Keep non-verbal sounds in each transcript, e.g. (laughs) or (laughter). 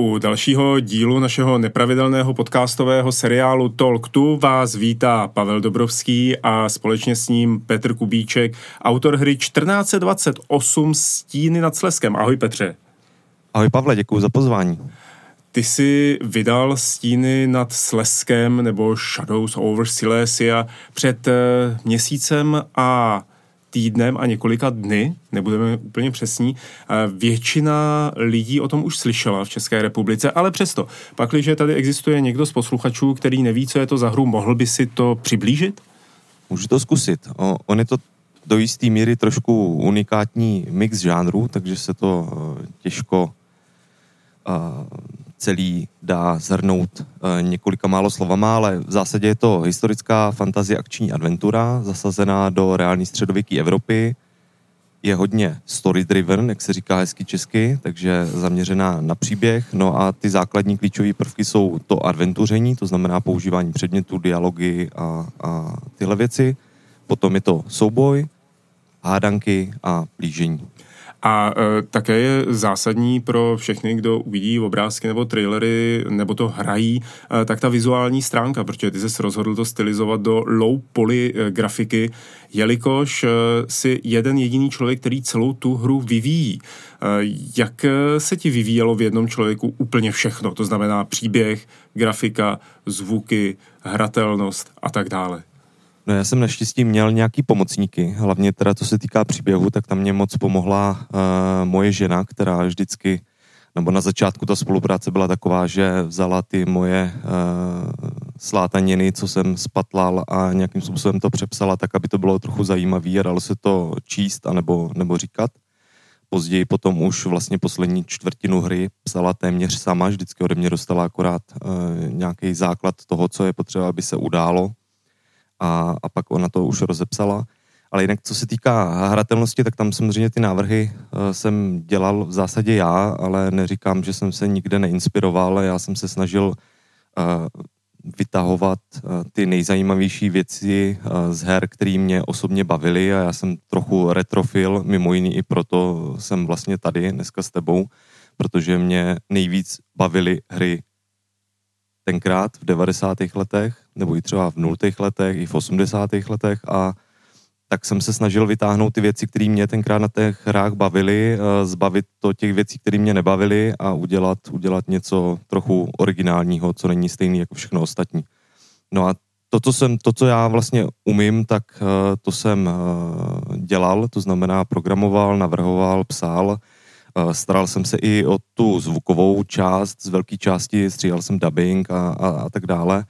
U dalšího dílu našeho nepravidelného podcastového seriálu Talk 2 vás vítá Pavel Dobrovský a společně s ním Petr Kubíček, autor hry 1428 Stíny nad Sleskem. Ahoj Petře. Ahoj Pavle, děkuji za pozvání. Ty jsi vydal Stíny nad Sleskem nebo Shadows over Silesia před eh, měsícem a týdnem a několika dny, nebudeme úplně přesní, většina lidí o tom už slyšela v České republice, ale přesto, pakliže tady existuje někdo z posluchačů, který neví, co je to za hru, mohl by si to přiblížit? Můžu to zkusit. O, on je to do jisté míry trošku unikátní mix žánru, takže se to uh, těžko celý dá zhrnout uh, několika málo slovama, ale v zásadě je to historická fantazie akční adventura, zasazená do reální středověké Evropy. Je hodně story-driven, jak se říká hezky česky, takže zaměřená na příběh. No a ty základní klíčové prvky jsou to adventuření, to znamená používání předmětů, dialogy a, a tyhle věci. Potom je to souboj, hádanky a plížení. A e, také je zásadní pro všechny, kdo uvidí obrázky nebo trailery, nebo to hrají, e, tak ta vizuální stránka, protože ty jsi rozhodl to stylizovat do low poly e, grafiky, jelikož e, si jeden jediný člověk, který celou tu hru vyvíjí. E, jak se ti vyvíjelo v jednom člověku úplně všechno? To znamená příběh, grafika, zvuky, hratelnost a tak dále. No já jsem naštěstí měl nějaký pomocníky, hlavně teda co se týká příběhu, tak tam mě moc pomohla uh, moje žena, která vždycky, nebo na začátku ta spolupráce byla taková, že vzala ty moje uh, slátaniny, co jsem spatlal a nějakým způsobem to přepsala tak, aby to bylo trochu zajímavé a dalo se to číst anebo, nebo říkat. Později potom už vlastně poslední čtvrtinu hry psala téměř sama, vždycky ode mě dostala akorát uh, nějaký základ toho, co je potřeba, aby se událo a, a pak ona to už rozepsala. Ale jinak, co se týká hratelnosti, tak tam samozřejmě ty návrhy uh, jsem dělal v zásadě já, ale neříkám, že jsem se nikde neinspiroval. Já jsem se snažil uh, vytahovat uh, ty nejzajímavější věci z her, které mě osobně bavily a já jsem trochu retrofil, mimo jiný i proto jsem vlastně tady dneska s tebou, protože mě nejvíc bavily hry tenkrát v 90. letech, nebo i třeba v 0. letech, i v 80. letech a tak jsem se snažil vytáhnout ty věci, které mě tenkrát na těch hrách bavily, eh, zbavit to těch věcí, které mě nebavily a udělat, udělat něco trochu originálního, co není stejný jako všechno ostatní. No a to, co, jsem, to, co já vlastně umím, tak eh, to jsem eh, dělal, to znamená programoval, navrhoval, psal, Staral jsem se i o tu zvukovou část, z velké části stříhal jsem dubbing a, a, a tak dále,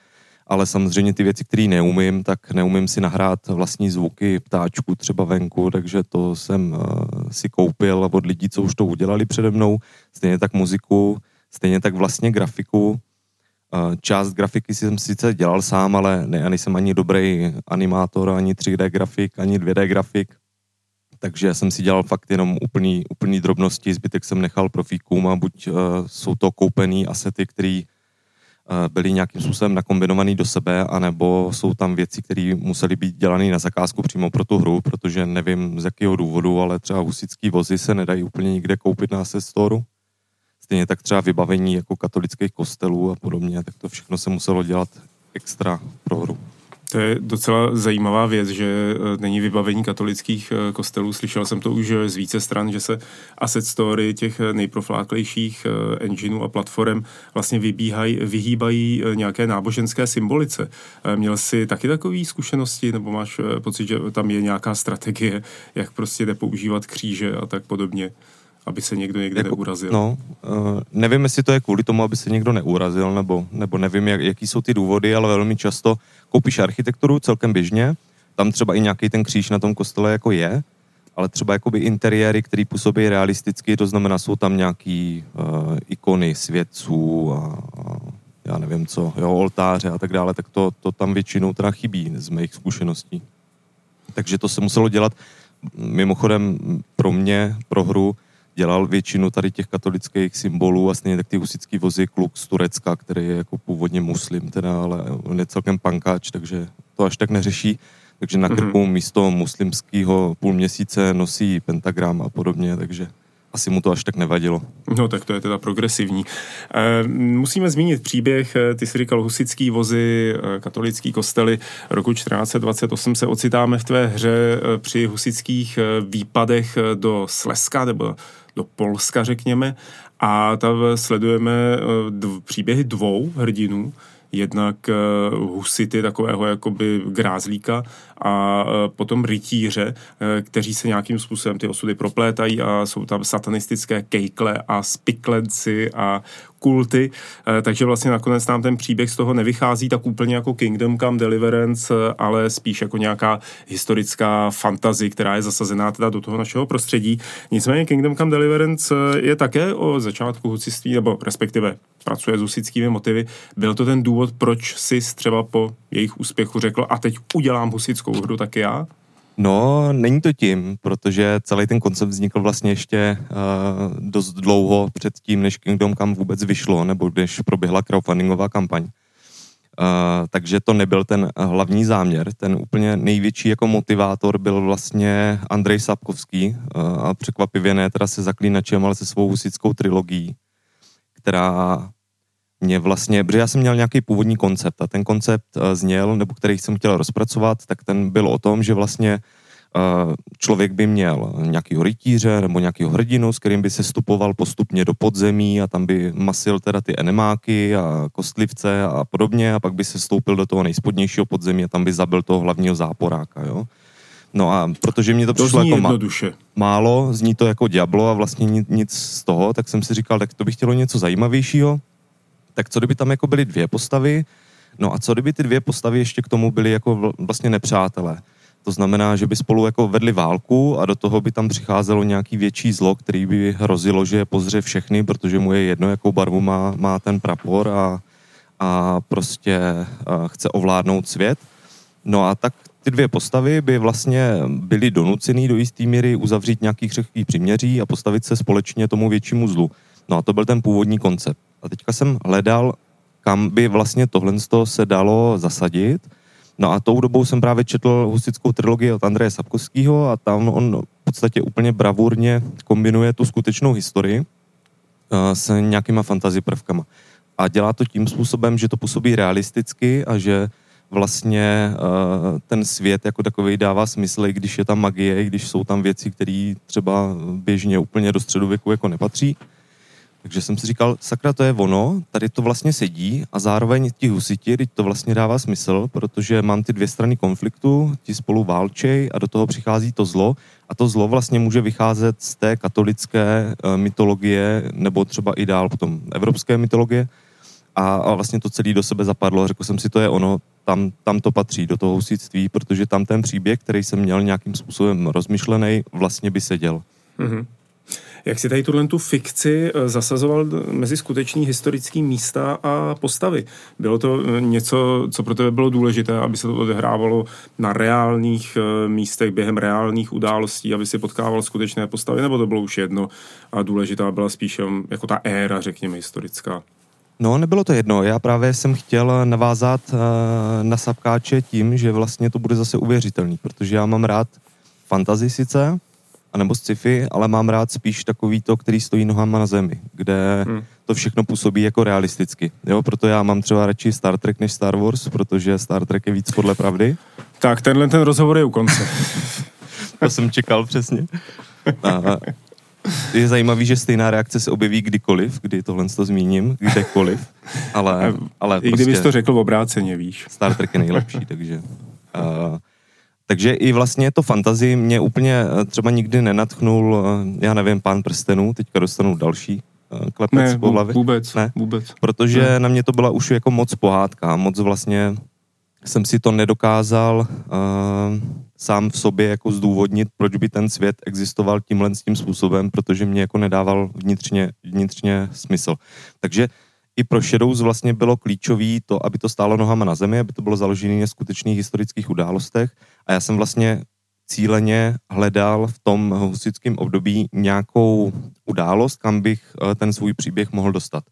ale samozřejmě ty věci, které neumím, tak neumím si nahrát vlastní zvuky ptáčku třeba venku, takže to jsem uh, si koupil od lidí, co už to udělali přede mnou, stejně tak muziku, stejně tak vlastně grafiku. Uh, část grafiky jsem sice dělal sám, ale ne, nejsem ani dobrý animátor, ani 3D grafik, ani 2D grafik, takže jsem si dělal fakt jenom úplný, úplný drobnosti, zbytek jsem nechal profíkům a buď uh, jsou to koupený asety, které uh, byly nějakým způsobem nakombinovaný do sebe, anebo jsou tam věci, které musely být dělané na zakázku přímo pro tu hru, protože nevím z jakého důvodu, ale třeba husický vozy se nedají úplně nikde koupit na asset. Stejně tak třeba vybavení jako katolických kostelů a podobně, tak to všechno se muselo dělat extra pro hru. To je docela zajímavá věc, že e, není vybavení katolických e, kostelů. Slyšel jsem to už z více stran, že se asset story těch nejprofláklejších engineů a platform vlastně vybíhají, vyhýbají nějaké náboženské symbolice. Měl jsi taky takové zkušenosti, nebo máš pocit, že tam je nějaká strategie, jak prostě nepoužívat kříže a tak podobně? Aby se někdo někde jako, neurazil. No, uh, nevím, jestli to je kvůli tomu, aby se někdo neurazil, nebo, nebo nevím, jak, jaký jsou ty důvody, ale velmi často koupíš architekturu celkem běžně, tam třeba i nějaký ten kříž na tom kostele jako je, ale třeba jakoby interiéry, které působí realisticky, to znamená, jsou tam nějaký uh, ikony svědců a, a já nevím co, jo, oltáře a tak dále, tak to, to tam většinou teda chybí z mých zkušeností. Takže to se muselo dělat. Mimochodem pro mě, pro hru, dělal většinu tady těch katolických symbolů a stejně tak ty husický vozy kluk z Turecka, který je jako původně muslim, teda, ale on je celkem pankáč, takže to až tak neřeší. Takže na mhm. krku mm-hmm. místo muslimského půl měsíce nosí pentagram a podobně, takže asi mu to až tak nevadilo. No tak to je teda progresivní. E, musíme zmínit příběh, eh, ty jsi říkal husický vozy, e, katolický kostely. Roku 1428 se ocitáme v tvé hře při husických výpadech do Slezska nebo do Polska, řekněme, a tam sledujeme dv, příběhy dvou hrdinů, jednak husity, takového jakoby grázlíka a e, potom rytíře, kteří se nějakým způsobem ty osudy proplétají a jsou tam satanistické kejkle a spiklenci a kulty, e, takže vlastně nakonec nám ten příběh z toho nevychází tak úplně jako Kingdom Come Deliverance, ale spíš jako nějaká historická fantazy, která je zasazená teda do toho našeho prostředí. Nicméně Kingdom Come Deliverance je také o začátku huciství, nebo respektive pracuje s husickými motivy. Byl to ten důvod, proč si třeba po jejich úspěchu řekl a teď udělám husickou hru taky já? No, není to tím, protože celý ten koncept vznikl vlastně ještě uh, dost dlouho před tím, než Kingdom Come vůbec vyšlo, nebo když proběhla crowdfundingová kampaň. Uh, takže to nebyl ten hlavní záměr. Ten úplně největší jako motivátor byl vlastně Andrej Sapkovský uh, a překvapivě ne teda se zaklínačem, ale se svou husickou trilogií, která mě vlastně, protože já jsem měl nějaký původní koncept a ten koncept uh, zněl, nebo který jsem chtěl rozpracovat, tak ten byl o tom, že vlastně uh, člověk by měl nějaký rytíře nebo nějaký hrdinu, s kterým by se stupoval postupně do podzemí a tam by masil teda ty enemáky a kostlivce a podobně a pak by se stoupil do toho nejspodnějšího podzemí a tam by zabil toho hlavního záporáka, jo. No a protože mě to, to přišlo jako ma- málo, zní to jako Diablo a vlastně nic, nic z toho, tak jsem si říkal, tak to bych chtělo něco zajímavějšího tak co kdyby tam jako byly dvě postavy, no a co kdyby ty dvě postavy ještě k tomu byly jako vlastně nepřátelé. To znamená, že by spolu jako vedli válku a do toho by tam přicházelo nějaký větší zlo, který by hrozilo, že je pozře všechny, protože mu je jedno, jakou barvu má, má ten prapor a, a prostě a chce ovládnout svět. No a tak ty dvě postavy by vlastně byly donucený do jisté míry uzavřít nějaký křehký příměří a postavit se společně tomu většímu zlu. No a to byl ten původní koncept. A teďka jsem hledal, kam by vlastně tohle se dalo zasadit. No a tou dobou jsem právě četl hustickou trilogii od Andreje Sapkovského a tam on v podstatě úplně bravurně kombinuje tu skutečnou historii uh, s nějakýma fantasy prvkama. A dělá to tím způsobem, že to působí realisticky a že vlastně uh, ten svět jako takový dává smysl, i když je tam magie, i když jsou tam věci, které třeba běžně úplně do středověku jako nepatří. Takže jsem si říkal, sakra, to je ono, tady to vlastně sedí a zároveň ti husiti, teď to vlastně dává smysl, protože mám ty dvě strany konfliktu, ti spolu válčej a do toho přichází to zlo a to zlo vlastně může vycházet z té katolické uh, mytologie nebo třeba i dál potom evropské mytologie a, a vlastně to celé do sebe zapadlo. Řekl jsem si, to je ono, tam, tam to patří do toho husitství, protože tam ten příběh, který jsem měl nějakým způsobem rozmyšlený, vlastně by seděl. Mm-hmm. Jak si tady tuhle tu fikci eh, zasazoval mezi skutečný historický místa a postavy? Bylo to eh, něco, co pro tebe bylo důležité, aby se to odehrávalo na reálných eh, místech během reálných událostí, aby si potkával skutečné postavy, nebo to bylo už jedno a důležitá byla spíš jako ta éra, řekněme, historická? No, nebylo to jedno. Já právě jsem chtěl navázat na Sapkáče tím, že vlastně to bude zase uvěřitelný, protože já mám rád fantazy sice, anebo sci-fi, ale mám rád spíš takový to, který stojí nohama na zemi, kde hmm. to všechno působí jako realisticky. Jo, proto já mám třeba radši Star Trek než Star Wars, protože Star Trek je víc podle pravdy. Tak, tenhle ten rozhovor je u konce. (laughs) to jsem čekal přesně. A je zajímavý, že stejná reakce se objeví kdykoliv, kdy tohle to zmíním, kdekoliv, ale, (laughs) ale I prostě kdybys to řekl v obráceně, víš. Star Trek je nejlepší, takže... Uh, takže i vlastně to fantazy mě úplně eh, třeba nikdy nenatchnul, eh, já nevím, pán prstenů, teďka dostanu další eh, klepec ne, po hlavě. vůbec, ne, vůbec. Protože ne. na mě to byla už jako moc pohádka, moc vlastně jsem si to nedokázal uh, sám v sobě jako zdůvodnit, proč by ten svět existoval tímhle s tím způsobem, protože mě jako nedával vnitřně, vnitřně smysl. Takže i pro Shadows vlastně bylo klíčové to, aby to stálo nohama na zemi, aby to bylo založené na skutečných historických událostech. A já jsem vlastně cíleně hledal v tom husickém období nějakou událost, kam bych uh, ten svůj příběh mohl dostat.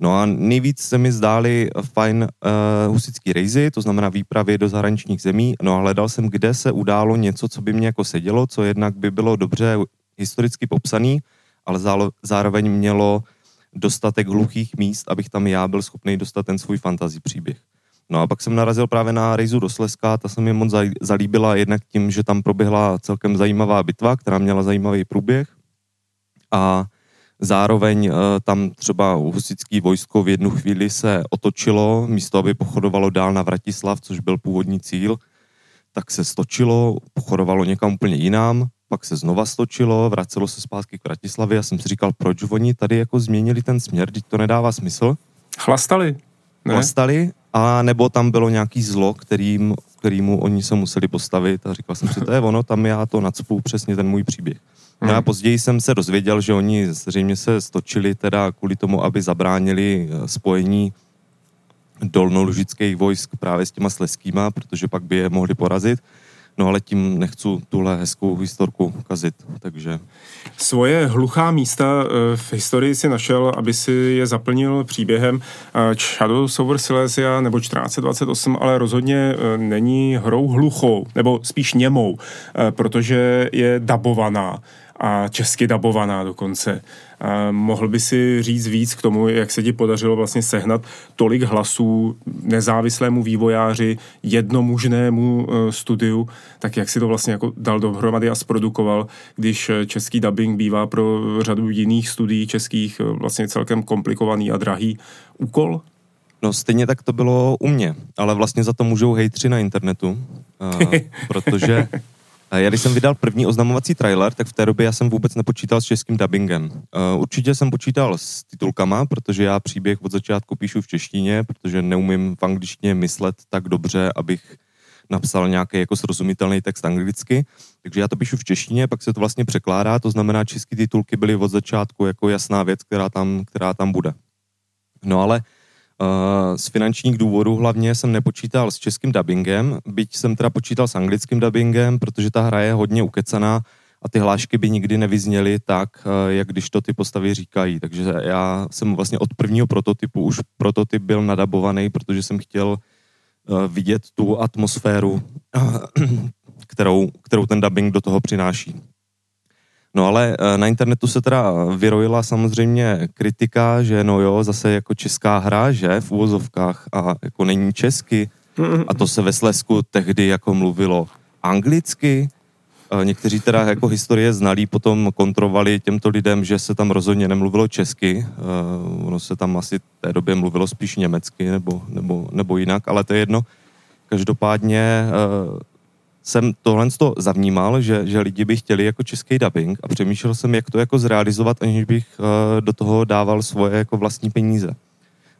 No a nejvíc se mi zdály fajn uh, husický rejzy, to znamená výpravy do zahraničních zemí. No a hledal jsem, kde se událo něco, co by mě jako sedělo, co jednak by bylo dobře historicky popsaný, ale zároveň mělo dostatek hluchých míst, abych tam já byl schopný dostat ten svůj fantazí příběh. No a pak jsem narazil právě na Rejzu do Slezska, ta se mi moc zalíbila jednak tím, že tam proběhla celkem zajímavá bitva, která měla zajímavý průběh a zároveň uh, tam třeba husický vojsko v jednu chvíli se otočilo, místo aby pochodovalo dál na Vratislav, což byl původní cíl, tak se stočilo, pochodovalo někam úplně jinam, pak se znova stočilo, vracelo se zpátky k Vratislavi. Já jsem si říkal, proč oni tady jako změnili ten směr, teď to nedává smysl. Chlastali. Ne? Chlastali, a nebo tam bylo nějaký zlo, kterým, kterýmu oni se museli postavit a říkal jsem si, to je ono, tam já to nadspu přesně ten můj příběh. No a hmm. později jsem se dozvěděl, že oni zřejmě se stočili teda kvůli tomu, aby zabránili eh, spojení dolnolužických vojsk právě s těma sleskýma, protože pak by je mohli porazit. No ale tím nechci tuhle hezkou historku kazit, takže... Svoje hluchá místa eh, v historii si našel, aby si je zaplnil příběhem eh, Shadows over Silesia nebo 1428, ale rozhodně eh, není hrou hluchou, nebo spíš němou, protože je dabovaná a česky dabovaná dokonce. Mohl by si říct víc k tomu, jak se ti podařilo vlastně sehnat tolik hlasů nezávislému vývojáři, jednomužnému e, studiu, tak jak si to vlastně jako dal dohromady a zprodukoval, když e, český dubbing bývá pro řadu jiných studií českých e, vlastně celkem komplikovaný a drahý úkol? No stejně tak to bylo u mě, ale vlastně za to můžou hejtři na internetu, (laughs) protože já když jsem vydal první oznamovací trailer, tak v té době já jsem vůbec nepočítal s českým dubbingem. Uh, určitě jsem počítal s titulkama, protože já příběh od začátku píšu v češtině, protože neumím v angličtině myslet tak dobře, abych napsal nějaký jako srozumitelný text anglicky. Takže já to píšu v češtině, pak se to vlastně překládá, to znamená, české titulky byly od začátku jako jasná věc, která tam, která tam bude. No ale z finančních důvodů hlavně jsem nepočítal s českým dubbingem, byť jsem teda počítal s anglickým dubbingem, protože ta hra je hodně ukecaná a ty hlášky by nikdy nevyzněly tak, uh, jak když to ty postavy říkají. Takže já jsem vlastně od prvního prototypu, už prototyp byl nadabovaný, protože jsem chtěl uh, vidět tu atmosféru, (clears throat) kterou, kterou ten dubbing do toho přináší. No ale eh, na internetu se teda vyrojila samozřejmě kritika, že no jo, zase jako česká hra, že v úvozovkách a jako není česky. A to se ve Slesku tehdy jako mluvilo anglicky. Eh, někteří teda jako historie znalí potom kontrovali těmto lidem, že se tam rozhodně nemluvilo česky. Eh, ono se tam asi v té době mluvilo spíš německy nebo, nebo, nebo jinak, ale to je jedno. Každopádně jsem tohle to zavnímal, že, že lidi by chtěli jako český dubbing a přemýšlel jsem, jak to jako zrealizovat, aniž bych uh, do toho dával svoje jako vlastní peníze.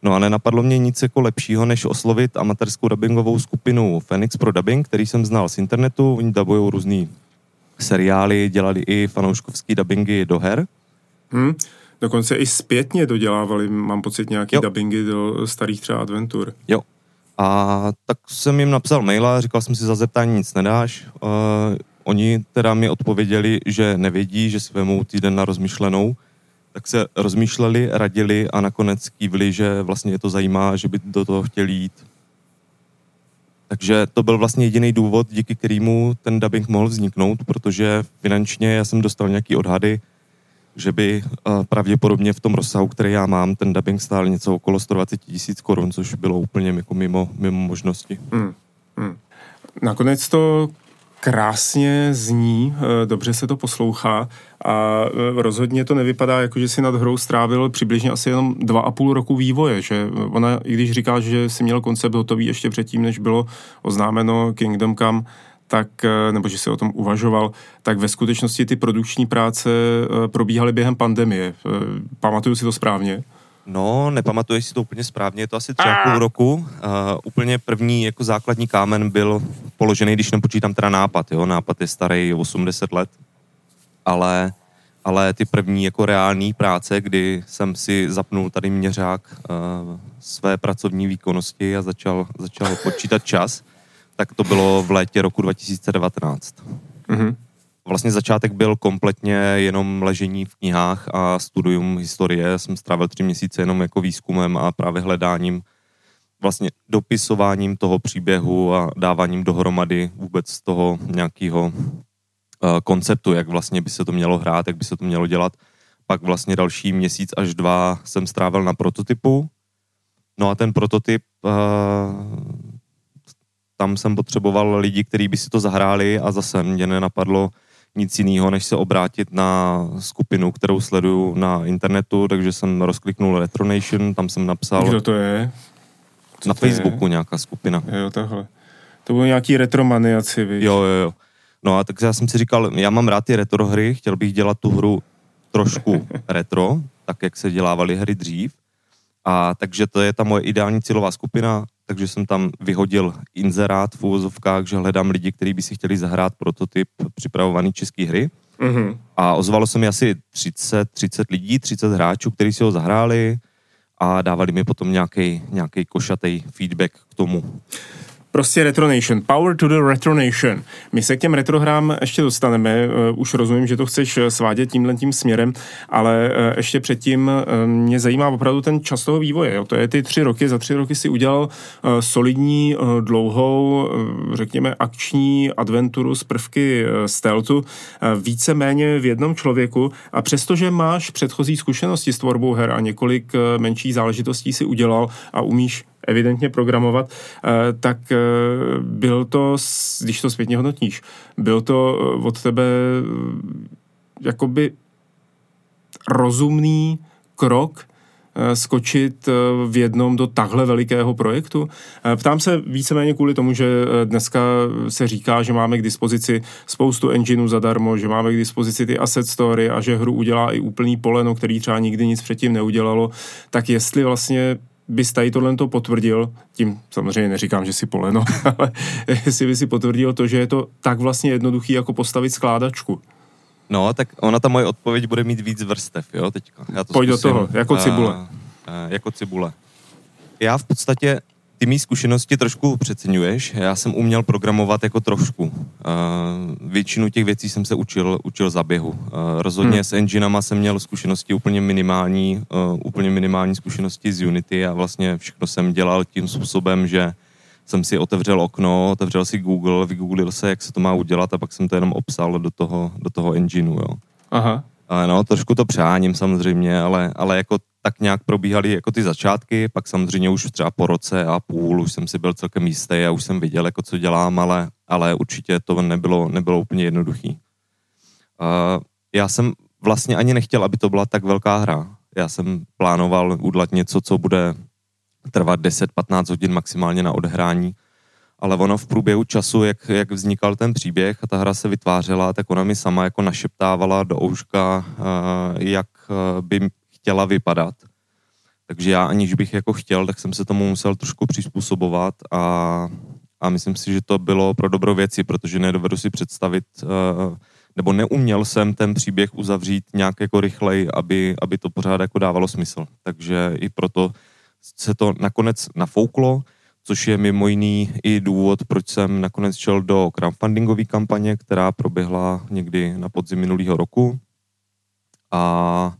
No a nenapadlo mě nic jako lepšího, než oslovit amatérskou dubbingovou skupinu Phoenix Pro Dubbing, který jsem znal z internetu. Oni dubují různý seriály, dělali i fanouškovský dubbingy do her. Hmm. Dokonce i zpětně dodělávali, mám pocit, nějaký jo. dubbingy do starých třeba adventur. Jo, a tak jsem jim napsal maila, říkal jsem si za zeptání nic nedáš. Uh, oni teda mi odpověděli, že nevědí, že si vemou týden na rozmyšlenou. Tak se rozmýšleli, radili a nakonec kývli, že vlastně je to zajímá, že by do toho chtěli jít. Takže to byl vlastně jediný důvod, díky kterému ten dubbing mohl vzniknout, protože finančně já jsem dostal nějaký odhady, že by uh, pravděpodobně v tom rozsahu, který já mám, ten dubbing stál něco okolo 120 tisíc korun, což bylo úplně jako mimo, mimo možnosti. Hmm. Hmm. Nakonec to krásně zní, eh, dobře se to poslouchá a eh, rozhodně to nevypadá jako, že si nad hrou strávil přibližně asi jenom dva a půl roku vývoje, že ona, i když říká, že si měl koncept hotový ještě předtím, než bylo oznámeno Kingdom Come, tak, eh, nebo že si o tom uvažoval, tak ve skutečnosti ty produkční práce eh, probíhaly během pandemie. Eh, pamatuju si to správně? No, nepamatuješ si to úplně správně, je to asi třeba půl roku. Uh, úplně první jako základní kámen byl položený, když nepočítám teda nápad, jo, nápad je starý 80 let, ale, ale ty první jako reální práce, kdy jsem si zapnul tady měřák uh, své pracovní výkonnosti a začal, začal počítat čas, tak to bylo v létě roku 2019. Mm-hmm. Vlastně začátek byl kompletně jenom ležení v knihách a studium historie. Jsem strávil tři měsíce jenom jako výzkumem a právě hledáním, vlastně dopisováním toho příběhu a dáváním dohromady vůbec toho nějakého uh, konceptu, jak vlastně by se to mělo hrát, jak by se to mělo dělat. Pak vlastně další měsíc až dva jsem strávil na prototypu. No a ten prototyp uh, tam jsem potřeboval lidi, kteří by si to zahráli a zase mě nenapadlo nic jiného, než se obrátit na skupinu, kterou sleduju na internetu, takže jsem rozkliknul Retronation, tam jsem napsal... Kdo to je? Co na to Facebooku je? nějaká skupina. Jo, takhle. To bylo nějaký retromaniaci, víš? Jo, jo, jo. No a tak já jsem si říkal, já mám rád ty retro hry, chtěl bych dělat tu hru trošku (laughs) retro, tak jak se dělávaly hry dřív. A takže to je ta moje ideální cílová skupina takže jsem tam vyhodil inzerát v úvozovkách, že hledám lidi, kteří by si chtěli zahrát prototyp připravovaný české hry. Mm-hmm. A ozvalo se mi asi 30, 30 lidí, 30 hráčů, kteří si ho zahráli a dávali mi potom nějaký košatý feedback k tomu. Prostě Retronation. Power to the Retronation. My se k těm retrohrám ještě dostaneme. Uh, už rozumím, že to chceš eh, svádět tímhle tím směrem, ale uh, ještě předtím mě zajímá opravdu ten čas toho vývoje. Jo. To je ty tři roky. Za tři roky si udělal solidní, dlouhou, řekněme, akční adventuru z prvky stealthu, víceméně v jednom člověku. A přestože máš předchozí zkušenosti s tvorbou her a několik menších záležitostí si udělal a umíš evidentně programovat, eh, tak eh, byl to, když to zpětně hodnotíš, byl to eh, od tebe jakoby rozumný krok, skočit v jednom do takhle velikého projektu? Ptám se víceméně kvůli tomu, že dneska se říká, že máme k dispozici spoustu engineů zadarmo, že máme k dispozici ty asset story a že hru udělá i úplný poleno, který třeba nikdy nic předtím neudělalo, tak jestli vlastně bys tady tohle to potvrdil, tím samozřejmě neříkám, že si poleno, (laughs) ale jestli by si potvrdil to, že je to tak vlastně jednoduchý, jako postavit skládačku. No, tak ona ta moje odpověď bude mít víc vrstev, jo, teďka. Já to Pojď zkusím, do toho, jako cibule. Uh, uh, jako cibule. Já v podstatě ty mý zkušenosti trošku přeceňuješ. Já jsem uměl programovat jako trošku. Uh, většinu těch věcí jsem se učil, učil za běhu. Uh, rozhodně hmm. s enginama jsem měl zkušenosti úplně minimální, uh, úplně minimální zkušenosti z Unity a vlastně všechno jsem dělal tím způsobem, že jsem si otevřel okno, otevřel si Google, vygooglil se, jak se to má udělat a pak jsem to jenom obsal do toho, do toho engineu, jo. Aha. No, trošku to přáním samozřejmě, ale, ale jako tak nějak probíhaly jako ty začátky, pak samozřejmě už třeba po roce a půl už jsem si byl celkem jistý a už jsem viděl, jako co dělám, ale, ale určitě to nebylo, nebylo úplně jednoduchý. Uh, já jsem vlastně ani nechtěl, aby to byla tak velká hra. Já jsem plánoval udělat něco, co bude trvat 10-15 hodin maximálně na odhrání, ale ono v průběhu času, jak, jak vznikal ten příběh a ta hra se vytvářela, tak ona mi sama jako našeptávala do ouška, uh, jak by chtěla vypadat. Takže já aniž bych jako chtěl, tak jsem se tomu musel trošku přizpůsobovat a, a myslím si, že to bylo pro dobro věci, protože nedovedu si představit, uh, nebo neuměl jsem ten příběh uzavřít nějak jako rychlej, aby, aby to pořád jako dávalo smysl. Takže i proto se to nakonec nafouklo, což je mimo jiný i důvod, proč jsem nakonec šel do crowdfundingové kampaně, která proběhla někdy na podzim minulého roku. A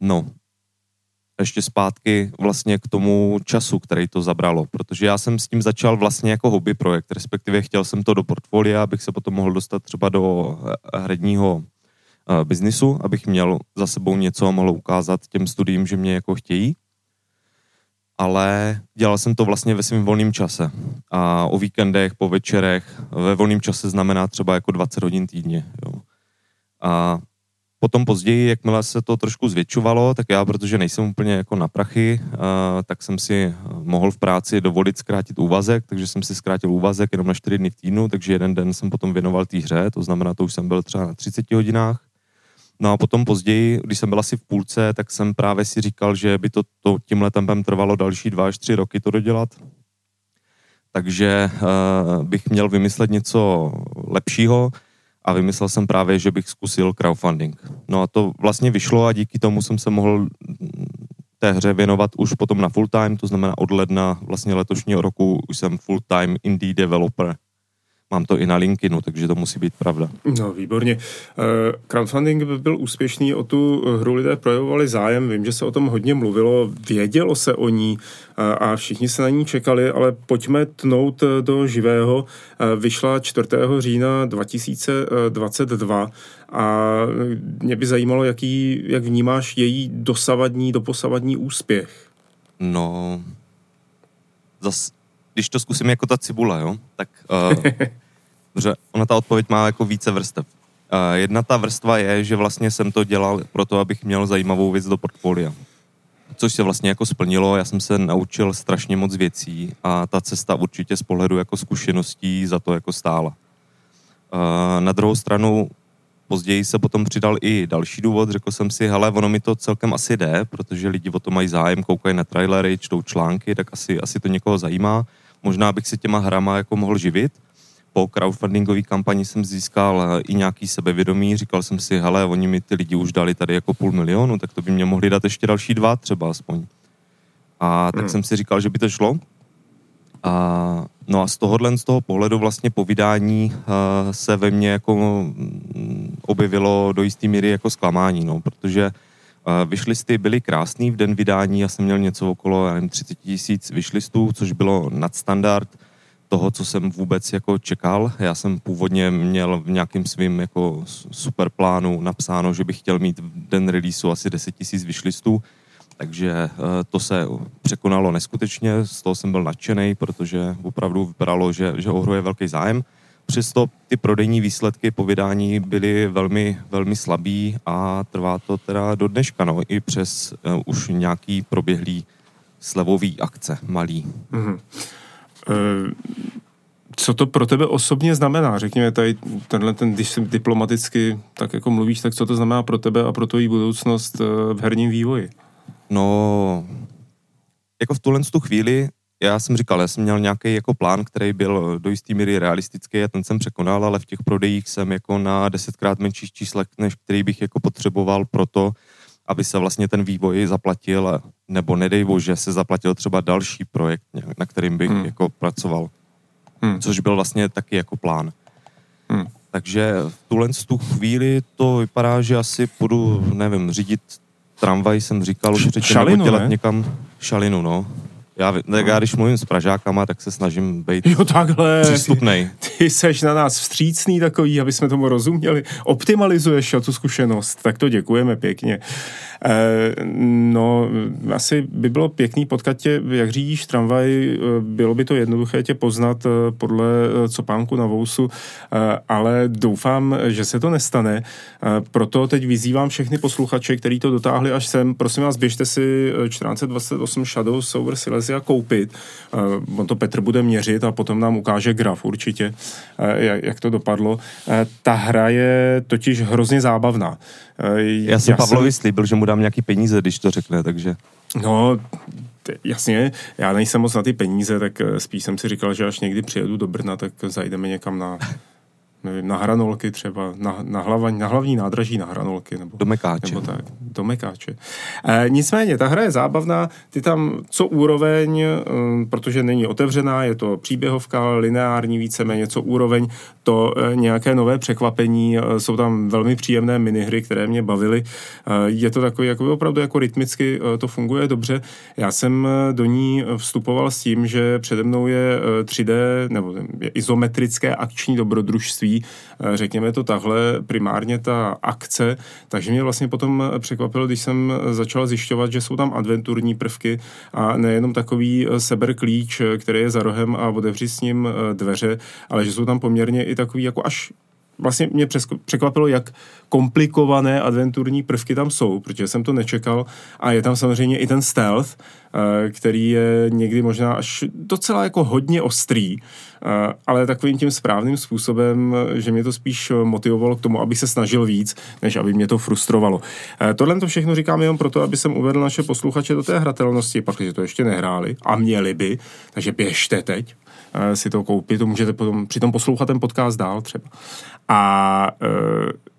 No, ještě zpátky vlastně k tomu času, který to zabralo, protože já jsem s tím začal vlastně jako hobby projekt, respektive chtěl jsem to do portfolia, abych se potom mohl dostat třeba do eh, hradního uh, biznisu, abych měl za sebou něco a mohl ukázat těm studiím, že mě jako chtějí. Ale dělal jsem to vlastně ve svém volném čase. A o víkendech, po večerech, ve volném čase znamená třeba jako 20 hodin týdně. Jo. A Potom později, jakmile se to trošku zvětšovalo, tak já, protože nejsem úplně jako na prachy, uh, tak jsem si mohl v práci dovolit zkrátit úvazek, takže jsem si zkrátil úvazek jenom na 4 dny v týdnu, takže jeden den jsem potom věnoval té hře, to znamená, to už jsem byl třeba na 30 hodinách. No a potom později, když jsem byl asi v půlce, tak jsem právě si říkal, že by to, to tímhle tempem trvalo další dva až tři roky to dodělat. Takže uh, bych měl vymyslet něco lepšího, a vymyslel jsem právě, že bych zkusil crowdfunding. No a to vlastně vyšlo a díky tomu jsem se mohl té hře věnovat už potom na full time, to znamená od ledna vlastně letošního roku už jsem full time indie developer. Mám to i na LinkedInu, takže to musí být pravda. No, výborně. Crowdfunding byl úspěšný, o tu hru lidé projevovali zájem, vím, že se o tom hodně mluvilo, vědělo se o ní a všichni se na ní čekali, ale pojďme tnout do živého. Vyšla 4. října 2022 a mě by zajímalo, jaký, jak vnímáš její dosavadní, doposavadní úspěch. No, zas, když to zkusím jako ta cibule, jo, tak (laughs) uh, ona ta odpověď má jako více vrstev. Uh, jedna ta vrstva je, že vlastně jsem to dělal proto, abych měl zajímavou věc do portfolia. Což se vlastně jako splnilo, já jsem se naučil strašně moc věcí a ta cesta určitě z pohledu jako zkušeností za to jako stála. Uh, na druhou stranu Později se potom přidal i další důvod, řekl jsem si, hele, ono mi to celkem asi jde, protože lidi o to mají zájem, koukají na trailery, čtou články, tak asi, asi to někoho zajímá. Možná bych se těma hrama jako mohl živit. Po crowdfundingové kampani jsem získal eh, i nějaký sebevědomí, říkal jsem si, hele, oni mi ty lidi už dali tady jako půl milionu, tak to by mě mohli dát ještě další dva třeba aspoň. A tak hmm. jsem si říkal, že by to šlo, a, no a z tohohle, z toho pohledu vlastně po vydání uh, se ve mně jako um, objevilo do jisté míry jako zklamání, no, protože uh, vyšlisty byly krásný v den vydání, já jsem měl něco okolo, nevím, 30 tisíc vyšlistů, což bylo nadstandard toho, co jsem vůbec jako čekal. Já jsem původně měl v nějakým svým jako super plánu napsáno, že bych chtěl mít v den releaseu asi 10 tisíc vyšlistů, takže eh, to se překonalo neskutečně, z toho jsem byl nadšený, protože opravdu vypadalo, že, že o hru je velký zájem. Přesto ty prodejní výsledky po vydání byly velmi, velmi slabý a trvá to teda do dneška, no, i přes uh, už nějaký proběhlý slevový akce, malý. Mm-hmm. Uh... Co to pro tebe osobně znamená? Řekněme tady tenhle ten, když si diplomaticky tak jako mluvíš, tak co to znamená pro tebe a pro tvoji budoucnost v herním vývoji? No, jako v tuhle tu chvíli, já jsem říkal, já jsem měl nějaký jako plán, který byl do jisté míry realistický a ten jsem překonal, ale v těch prodejích jsem jako na desetkrát menších číslech, než který bych jako potřeboval pro to, aby se vlastně ten vývoj zaplatil, nebo nedej bože, se zaplatil třeba další projekt, na kterým bych hmm. jako pracoval. Hmm. Což byl vlastně taky jako plán. Hmm. Takže v tuhle tu chvíli to vypadá, že asi půjdu, nevím, řídit tramvaj jsem říkal už předtím, šalinu, nebo dělat ne? někam šalinu, no. Já, tak já když mluvím s Pražákama, tak se snažím být jo, takhle. přístupnej. Ty seš na nás vstřícný takový, aby jsme tomu rozuměli. Optimalizuješ tu zkušenost, tak to děkujeme pěkně. Eh, no, asi by bylo pěkný potkat tě, jak řídíš tramvaj, eh, bylo by to jednoduché tě poznat eh, podle copánku na vousu, ale doufám, že se to nestane. Proto teď vyzývám všechny posluchače, kteří to dotáhli až sem, prosím vás, běžte si 1428 Shadows over Silesia koupit. On to Petr bude měřit a potom nám ukáže graf určitě, jak to dopadlo. Ta hra je totiž hrozně zábavná. Já jsem já Pavlovi jsem... slíbil, že mu dám nějaký peníze, když to řekne, takže... No, jasně, já nejsem moc na ty peníze, tak eh, spíš jsem si říkal, že až někdy přijedu do Brna, tak zajdeme někam na nevím, na hranolky třeba, na, na, hlava, na hlavní nádraží na hranolky. Nebo, do Mekáče. Nebo tak, do Mekáče. E, nicméně, ta hra je zábavná, ty tam co úroveň, e, protože není otevřená, je to příběhovka, lineární víceméně, co úroveň, to e, nějaké nové překvapení, e, jsou tam velmi příjemné minihry, které mě bavily. E, je to takový, jako opravdu jako rytmicky e, to funguje dobře. Já jsem do ní vstupoval s tím, že přede mnou je 3D nebo je izometrické akční dobrodružství, Eh, řekněme to takhle, primárně ta akce, takže mě vlastně potom překvapilo, když jsem začal zjišťovat, že jsou tam adventurní prvky a nejenom takový eh, seber klíč, eh, který je za rohem a otevři s ním dveře, ale že jsou tam poměrně i takový jako až vlastně mě překvapilo, jak komplikované adventurní prvky tam jsou, protože jsem to nečekal a je tam samozřejmě i ten stealth, eh, který je někdy možná až docela jako hodně ostrý, eh, ale takovým tím správným způsobem, že mě to spíš motivovalo k tomu, aby se snažil víc, než aby mě to frustrovalo. Eh, tohle to všechno říkám jenom proto, aby jsem uvedl naše posluchače do té hratelnosti, pak, že to ještě nehráli a měli by, takže běžte teď, si to koupit, to můžete potom přitom poslouchat ten podcast dál třeba. A e,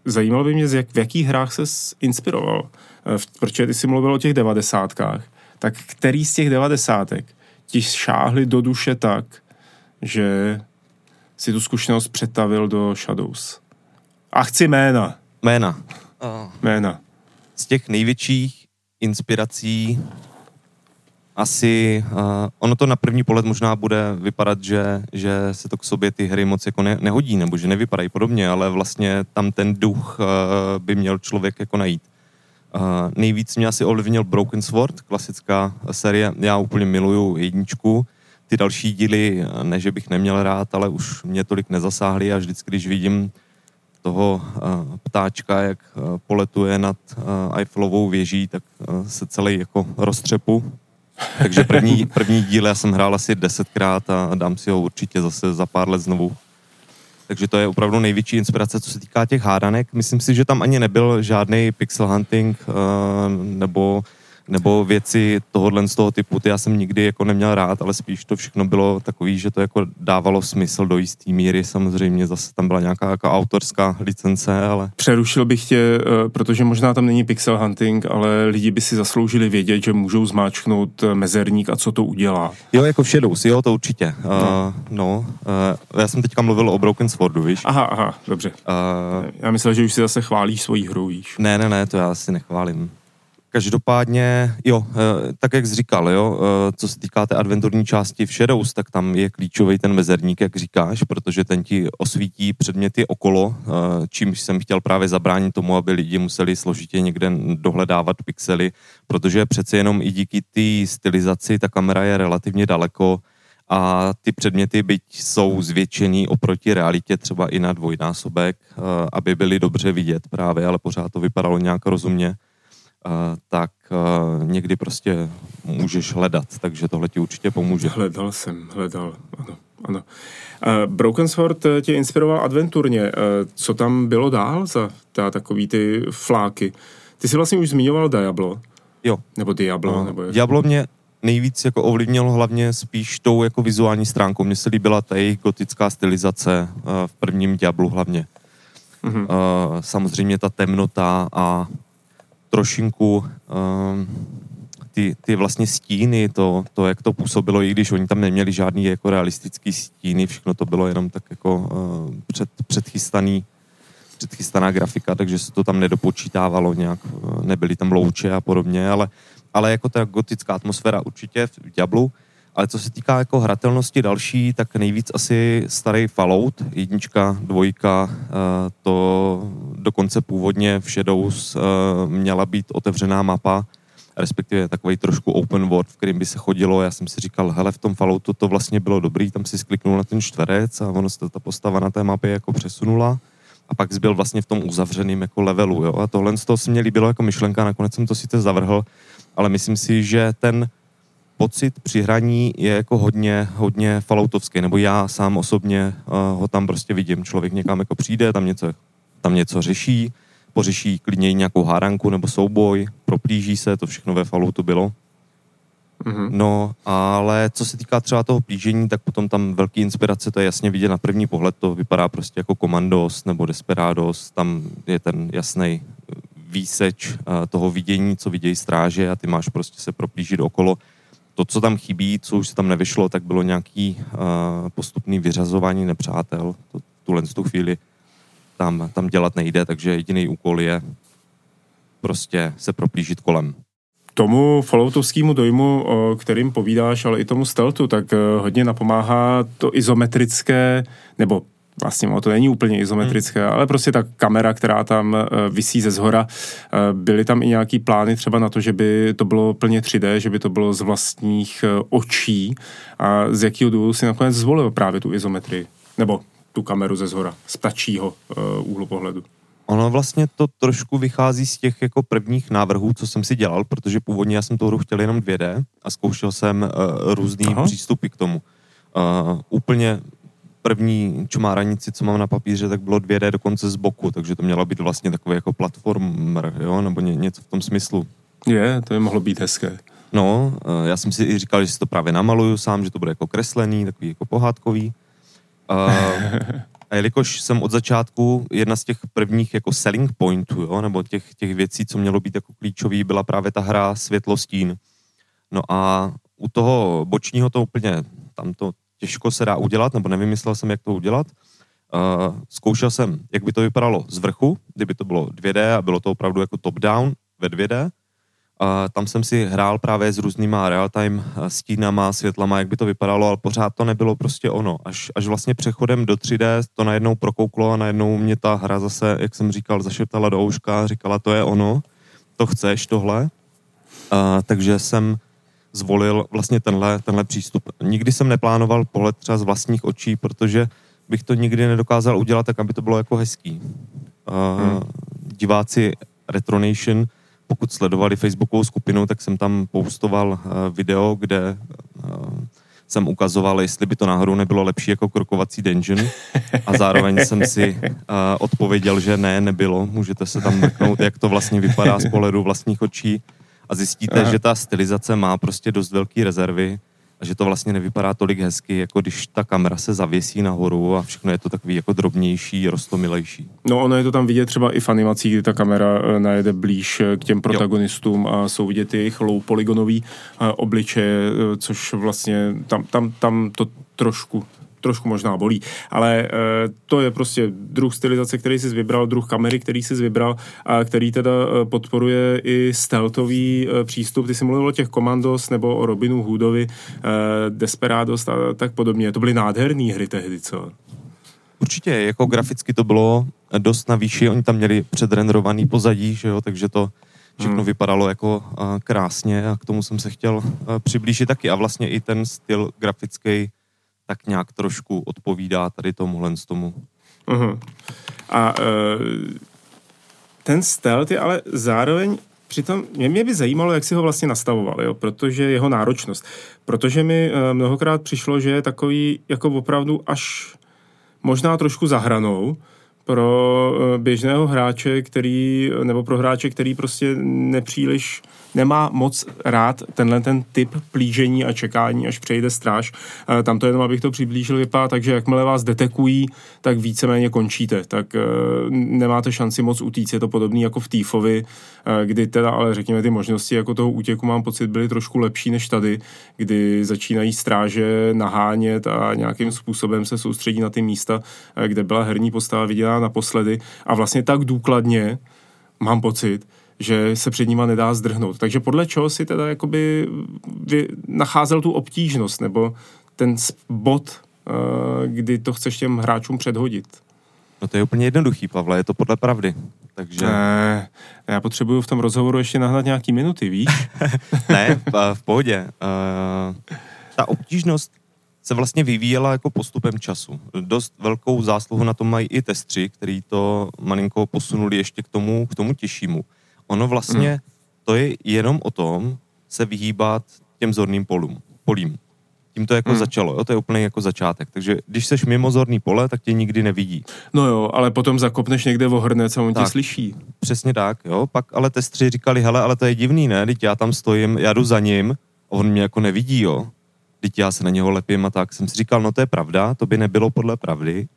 zajímalo by mě, z jak, v jakých hrách se inspiroval. E, protože ty jsi mluvil o těch devadesátkách, tak který z těch devadesátek ti šáhli do duše tak, že si tu zkušenost přetavil do Shadows? A chci jména. Jména. Jména. Z těch největších inspirací asi, uh, ono to na první pohled možná bude vypadat, že, že se to k sobě ty hry moc jako ne, nehodí, nebo že nevypadají podobně, ale vlastně tam ten duch uh, by měl člověk jako najít. Uh, nejvíc mě asi ovlivnil Broken Sword, klasická série. Já úplně miluju jedničku. Ty další díly, ne že bych neměl rád, ale už mě tolik nezasáhly a vždycky, když vidím toho ptáčka, jak poletuje nad Eiffelovou věží, tak se celý jako roztřepu. (laughs) Takže první, první díl já jsem hrál asi desetkrát a dám si ho určitě zase za pár let znovu. Takže to je opravdu největší inspirace, co se týká těch hádanek. Myslím si, že tam ani nebyl žádný pixel hunting uh, nebo nebo věci tohohle z toho typu, ty já jsem nikdy jako neměl rád, ale spíš to všechno bylo takový, že to jako dávalo smysl do jisté míry, samozřejmě zase tam byla nějaká jako autorská licence, ale... Přerušil bych tě, eh, protože možná tam není pixel hunting, ale lidi by si zasloužili vědět, že můžou zmáčknout eh, mezerník a co to udělá. Jo, jako v Shadows, jo, to určitě. No, uh, no uh, já jsem teďka mluvil o Broken Swordu, víš? Aha, aha, dobře. Uh, já myslel, že už si zase chválíš svoji hru, víš? Ne, ne, ne, to já si nechválím. Každopádně, jo, eh, tak jak jsi říkal, jo, eh, co se týká té adventurní části v Shadows, tak tam je klíčový ten mezerník, jak říkáš, protože ten ti osvítí předměty okolo, eh, čímž jsem chtěl právě zabránit tomu, aby lidi museli složitě někde dohledávat pixely, protože přece jenom i díky té stylizaci ta kamera je relativně daleko a ty předměty, byť jsou zvětšený oproti realitě třeba i na dvojnásobek, aby byly dobře vidět právě, ale pořád to vypadalo nějak rozumně, tak někdy prostě můžeš hledat, takže tohle ti určitě pomůže. Hledal jsem, hledal, ano. Ano. Broken Sword eh, tě inspiroval adventurně. Eh, co tam bylo dál za ta, takový ty fláky? Ty jsi vlastně už zmiňoval Diablo. Jo. Nebo Diablo. No, nebo jak... Diablo mě nejvíc jako ovlivnilo hlavně spíš tou jako vizuální stránkou. Mně se líbila ta jejich gotická stylizace eh, v prvním Diablu hlavně. Mm-hmm. Samozřejmě ta temnota a trošinku um, ty, ty vlastně stíny, to, to, jak to působilo, i když oni tam neměli žádný jako realistický stíny, všechno to bylo jenom tak jako uh, před, předchystaný, předchystaná grafika, takže se to tam nedopočítávalo nějak, uh, nebyly tam louče a podobně, ale, ale jako ta gotická atmosféra určitě v Diablu, ale co se týká jako hratelnosti další, tak nejvíc asi starý Fallout, jednička, dvojka, eh, to dokonce původně v Shadows eh, měla být otevřená mapa, respektive takový trošku open world, v kterým by se chodilo. Já jsem si říkal, hele, v tom Falloutu to vlastně bylo dobrý, tam si skliknul na ten čtverec a ono se ta postava na té mapě jako přesunula a pak zbyl vlastně v tom uzavřeném jako levelu, jo. A tohle z toho se mě líbilo jako myšlenka, nakonec jsem to sice zavrhl, ale myslím si, že ten pocit při hraní je jako hodně, hodně faloutovský, nebo já sám osobně uh, ho tam prostě vidím. Člověk někam jako přijde, tam něco, tam něco řeší, pořeší klidně nějakou háranku nebo souboj, proplíží se, to všechno ve Falloutu bylo. Mm-hmm. No, ale co se týká třeba toho plížení, tak potom tam velký inspirace, to je jasně vidět na první pohled, to vypadá prostě jako Commandos nebo Desperados, tam je ten jasný výseč uh, toho vidění, co vidějí stráže a ty máš prostě se proplížit okolo to, co tam chybí, co už se tam nevyšlo, tak bylo nějaký uh, postupný vyřazování nepřátel. To, tuhle tu chvíli tam, tam dělat nejde, takže jediný úkol je prostě se proplížit kolem. Tomu falloutovskému dojmu, o kterým povídáš, ale i tomu steltu, tak eh, hodně napomáhá to izometrické, nebo vlastně to není úplně izometrické, hmm. ale prostě ta kamera, která tam uh, visí ze zhora, uh, byly tam i nějaký plány třeba na to, že by to bylo plně 3D, že by to bylo z vlastních uh, očí a z jakého důvodu si nakonec zvolil právě tu izometrii, nebo tu kameru ze zhora, z ptačího úhlu pohledu. Ono vlastně to trošku vychází z těch jako prvních návrhů, co jsem si dělal, protože původně já jsem tu hru chtěl jenom 2D a zkoušel jsem uh, různý Aha. přístupy k tomu. Uh, úplně první čumáranici, co mám na papíře, tak bylo 2D dokonce z boku, takže to mělo být vlastně takový jako platformer, jo, nebo ně, něco v tom smyslu. Je, to by mohlo být hezké. No, eh, já jsem si i říkal, že si to právě namaluju sám, že to bude jako kreslený, takový jako pohádkový. Uh, a jelikož jsem od začátku jedna z těch prvních jako selling pointů, jo, nebo těch, těch věcí, co mělo být jako klíčový, byla právě ta hra světlostín. No a u toho bočního to úplně, tam to těžko se dá udělat, nebo nevymyslel jsem, jak to udělat. Uh, zkoušel jsem, jak by to vypadalo z vrchu, kdyby to bylo 2D a bylo to opravdu jako top-down ve 2D. A tam jsem si hrál právě s různýma real-time eh, stínama, světlama, jak by to vypadalo, ale pořád to nebylo prostě ono. Až, až vlastně přechodem do 3D to najednou prokouklo a najednou mě ta hra zase, jak jsem říkal, zašeptala do ouška říkala, to je ono, to chceš, tohle. A, takže jsem zvolil vlastně tenhle, tenhle přístup. Nikdy jsem neplánoval pohled třeba z vlastních očí, protože bych to nikdy nedokázal udělat tak, aby to bylo jako hezký. Uh, hmm. Diváci Retronation pokud sledovali Facebookovou skupinu, tak jsem tam postoval eh, video, kde eh, jsem ukazoval, jestli by to náhodou nebylo lepší jako krokovací dungeon a zároveň jsem si uh, odpověděl, že ne, nebylo. Můžete se tam mrknout, jak to vlastně vypadá z pohledu vlastních očí a zjistíte, Aha. že ta stylizace má prostě dost velké rezervy a že to vlastně nevypadá tolik hezky, jako když ta kamera se zavěsí nahoru a všechno je to takový jako drobnější, rostomilejší. No ono je to tam vidět třeba i v animacích, kdy ta kamera eh, najede blíž eh, k těm protagonistům jo. a jsou vidět jejich low polygonový eh, obličeje, což vlastně tam, tam, tam to trošku trošku možná bolí, ale e, to je prostě druh stylizace, který jsi vybral, druh kamery, který jsi vybral a který teda e, podporuje i stealthový e, přístup. Ty jsi mluvil o těch Commandos nebo o Robinu Hoodovi, Desperados a tak podobně. To byly nádherné hry tehdy, co? Určitě, jako graficky to bylo dost na výši, oni tam měli předrenderovaný pozadí, že jo, takže to všechno hmm. vypadalo jako krásně a k tomu jsem se chtěl přiblížit taky a vlastně i ten styl grafický tak nějak trošku odpovídá tady tomuhle z tomu. Uh-huh. A uh, ten stealth je ale zároveň Přitom mě, mě by zajímalo, jak si ho vlastně nastavoval, jo? protože jeho náročnost. Protože mi uh, mnohokrát přišlo, že je takový jako opravdu až možná trošku zahranou pro uh, běžného hráče, který, nebo pro hráče, který prostě nepříliš nemá moc rád tenhle ten typ plížení a čekání, až přejde stráž. Eh, tam to jenom, abych to přiblížil, vypadá takže jakmile vás detekují, tak víceméně končíte. Tak eh, nemáte šanci moc utíct. Je to podobný jako v Týfovi, eh, kdy teda, ale řekněme, ty možnosti jako toho útěku mám pocit byly trošku lepší než tady, kdy začínají stráže nahánět a nějakým způsobem se soustředí na ty místa, kde byla herní postava viděná naposledy a vlastně tak důkladně, mám pocit, že se před nima nedá zdrhnout. Takže podle čeho si teda jakoby vy nacházel tu obtížnost nebo ten bod, eh, kdy to chceš těm hráčům předhodit? No to je úplně jednoduchý, Pavle, je to podle pravdy. Takže... Ne, já potřebuju v tom rozhovoru ještě nahnat nějaký minuty, víš? (laughs) ne, v, v pohodě. Uh, ta obtížnost se vlastně vyvíjela jako postupem času. Dost velkou zásluhu na tom mají i testři, který to malinko posunuli ještě k tomu, k tomu těžšímu. Ono vlastně, hmm. to je jenom o tom se vyhýbat těm zorným polům, polím. Tím to jako hmm. začalo, jo? to je úplně jako začátek. Takže když seš mimo zorný pole, tak tě nikdy nevidí. No jo, ale potom zakopneš někde v hrnec a on tak, tě slyší. Přesně tak, jo. Pak ale testři říkali, hele, ale to je divný, ne? Teď já tam stojím, já jdu za ním a on mě jako nevidí, jo. Teď já se na něho lepím a tak jsem si říkal, no to je pravda, to by nebylo podle pravdy.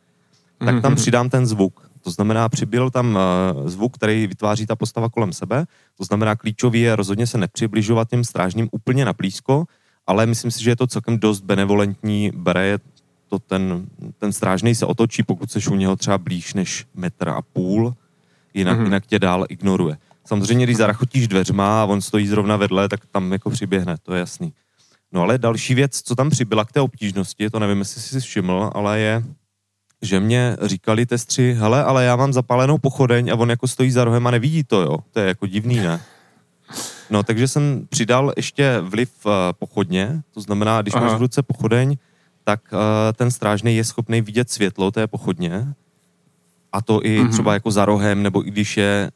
Tak tam mm-hmm. přidám ten zvuk. To znamená, přibyl tam uh, zvuk, který vytváří ta postava kolem sebe. To znamená, klíčový je rozhodně se nepřibližovat těm strážním úplně na blízko, ale myslím si, že je to celkem dost benevolentní, bere to ten, ten strážný se otočí, pokud seš u něho třeba blíž než metr a půl, jinak, mm-hmm. jinak tě dál ignoruje. Samozřejmě, když zarachotíš dveřma a on stojí zrovna vedle, tak tam jako přiběhne, to je jasný. No ale další věc, co tam přibyla k té obtížnosti, to nevím, jestli jsi si všiml, ale je že mě říkali testři, hele, ale já mám zapálenou pochodeň a on jako stojí za rohem a nevidí to, jo. To je jako divný, ne? No, takže jsem přidal ještě vliv uh, pochodně, to znamená, když Aha. máš v ruce pochodeň, tak uh, ten strážný je schopný vidět světlo té pochodně a to i mm-hmm. třeba jako za rohem, nebo i když je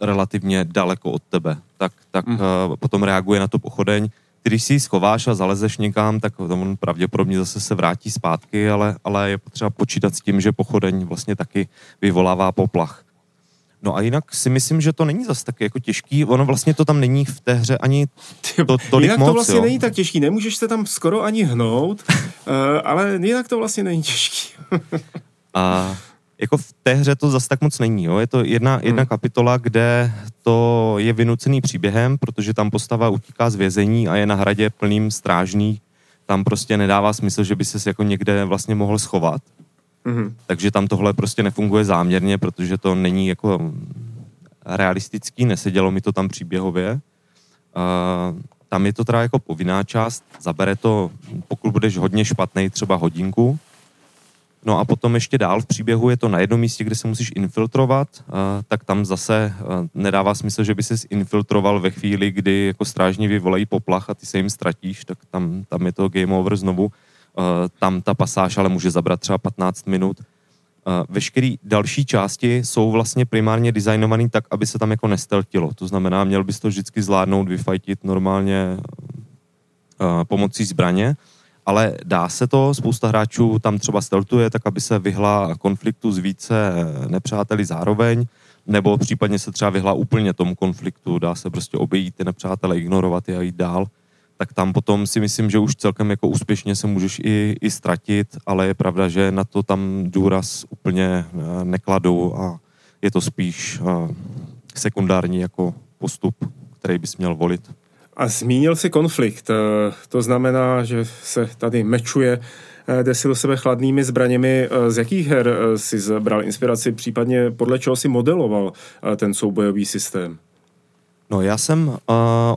relativně daleko od tebe, tak, tak mm. uh, potom reaguje na to pochodeň když si ji schováš a zalezeš někam, tak on pravděpodobně zase se vrátí zpátky, ale, ale je potřeba počítat s tím, že pochodeň vlastně taky vyvolává poplach. No a jinak si myslím, že to není zase tak jako těžký. Ono vlastně to tam není v té hře ani to, tolik Jinak moc, to vlastně jo. není tak těžký. Nemůžeš se tam skoro ani hnout, uh, (laughs) ale jinak to vlastně není těžký. a jako v té hře to zase tak moc není. Jo? Je to jedna, jedna hmm. kapitola, kde to je vynucený příběhem, protože tam postava utíká z vězení a je na hradě plným strážných, tam prostě nedává smysl, že by se jako někde vlastně mohl schovat. Mm-hmm. Takže tam tohle prostě nefunguje záměrně, protože to není jako realistický, nesedělo mi to tam příběhově. Uh, tam je to teda jako povinná část, zabere to, pokud budeš hodně špatný, třeba hodinku, No a potom ještě dál v příběhu je to na jednom místě, kde se musíš infiltrovat, tak tam zase nedává smysl, že by se infiltroval ve chvíli, kdy jako strážní vyvolají poplach a ty se jim ztratíš, tak tam, tam je to game over znovu. Tam ta pasáž ale může zabrat třeba 15 minut. Veškeré další části jsou vlastně primárně designované tak, aby se tam jako nesteltilo. To znamená, měl bys to vždycky zvládnout, vyfajtit normálně pomocí zbraně ale dá se to, spousta hráčů tam třeba steltuje, tak aby se vyhla konfliktu s více nepřáteli zároveň, nebo případně se třeba vyhla úplně tomu konfliktu, dá se prostě obejít ty nepřátele, ignorovat je a jít dál, tak tam potom si myslím, že už celkem jako úspěšně se můžeš i, i ztratit, ale je pravda, že na to tam důraz úplně eh, nekladou a je to spíš eh, sekundární jako postup, který bys měl volit. A zmínil si konflikt. Eh, to znamená, že se tady mečuje eh, jde si do sebe chladnými zbraněmi. Eh, z jakých her si zbral inspiraci, případně podle čeho si modeloval ten soubojový systém? No já jsem uh,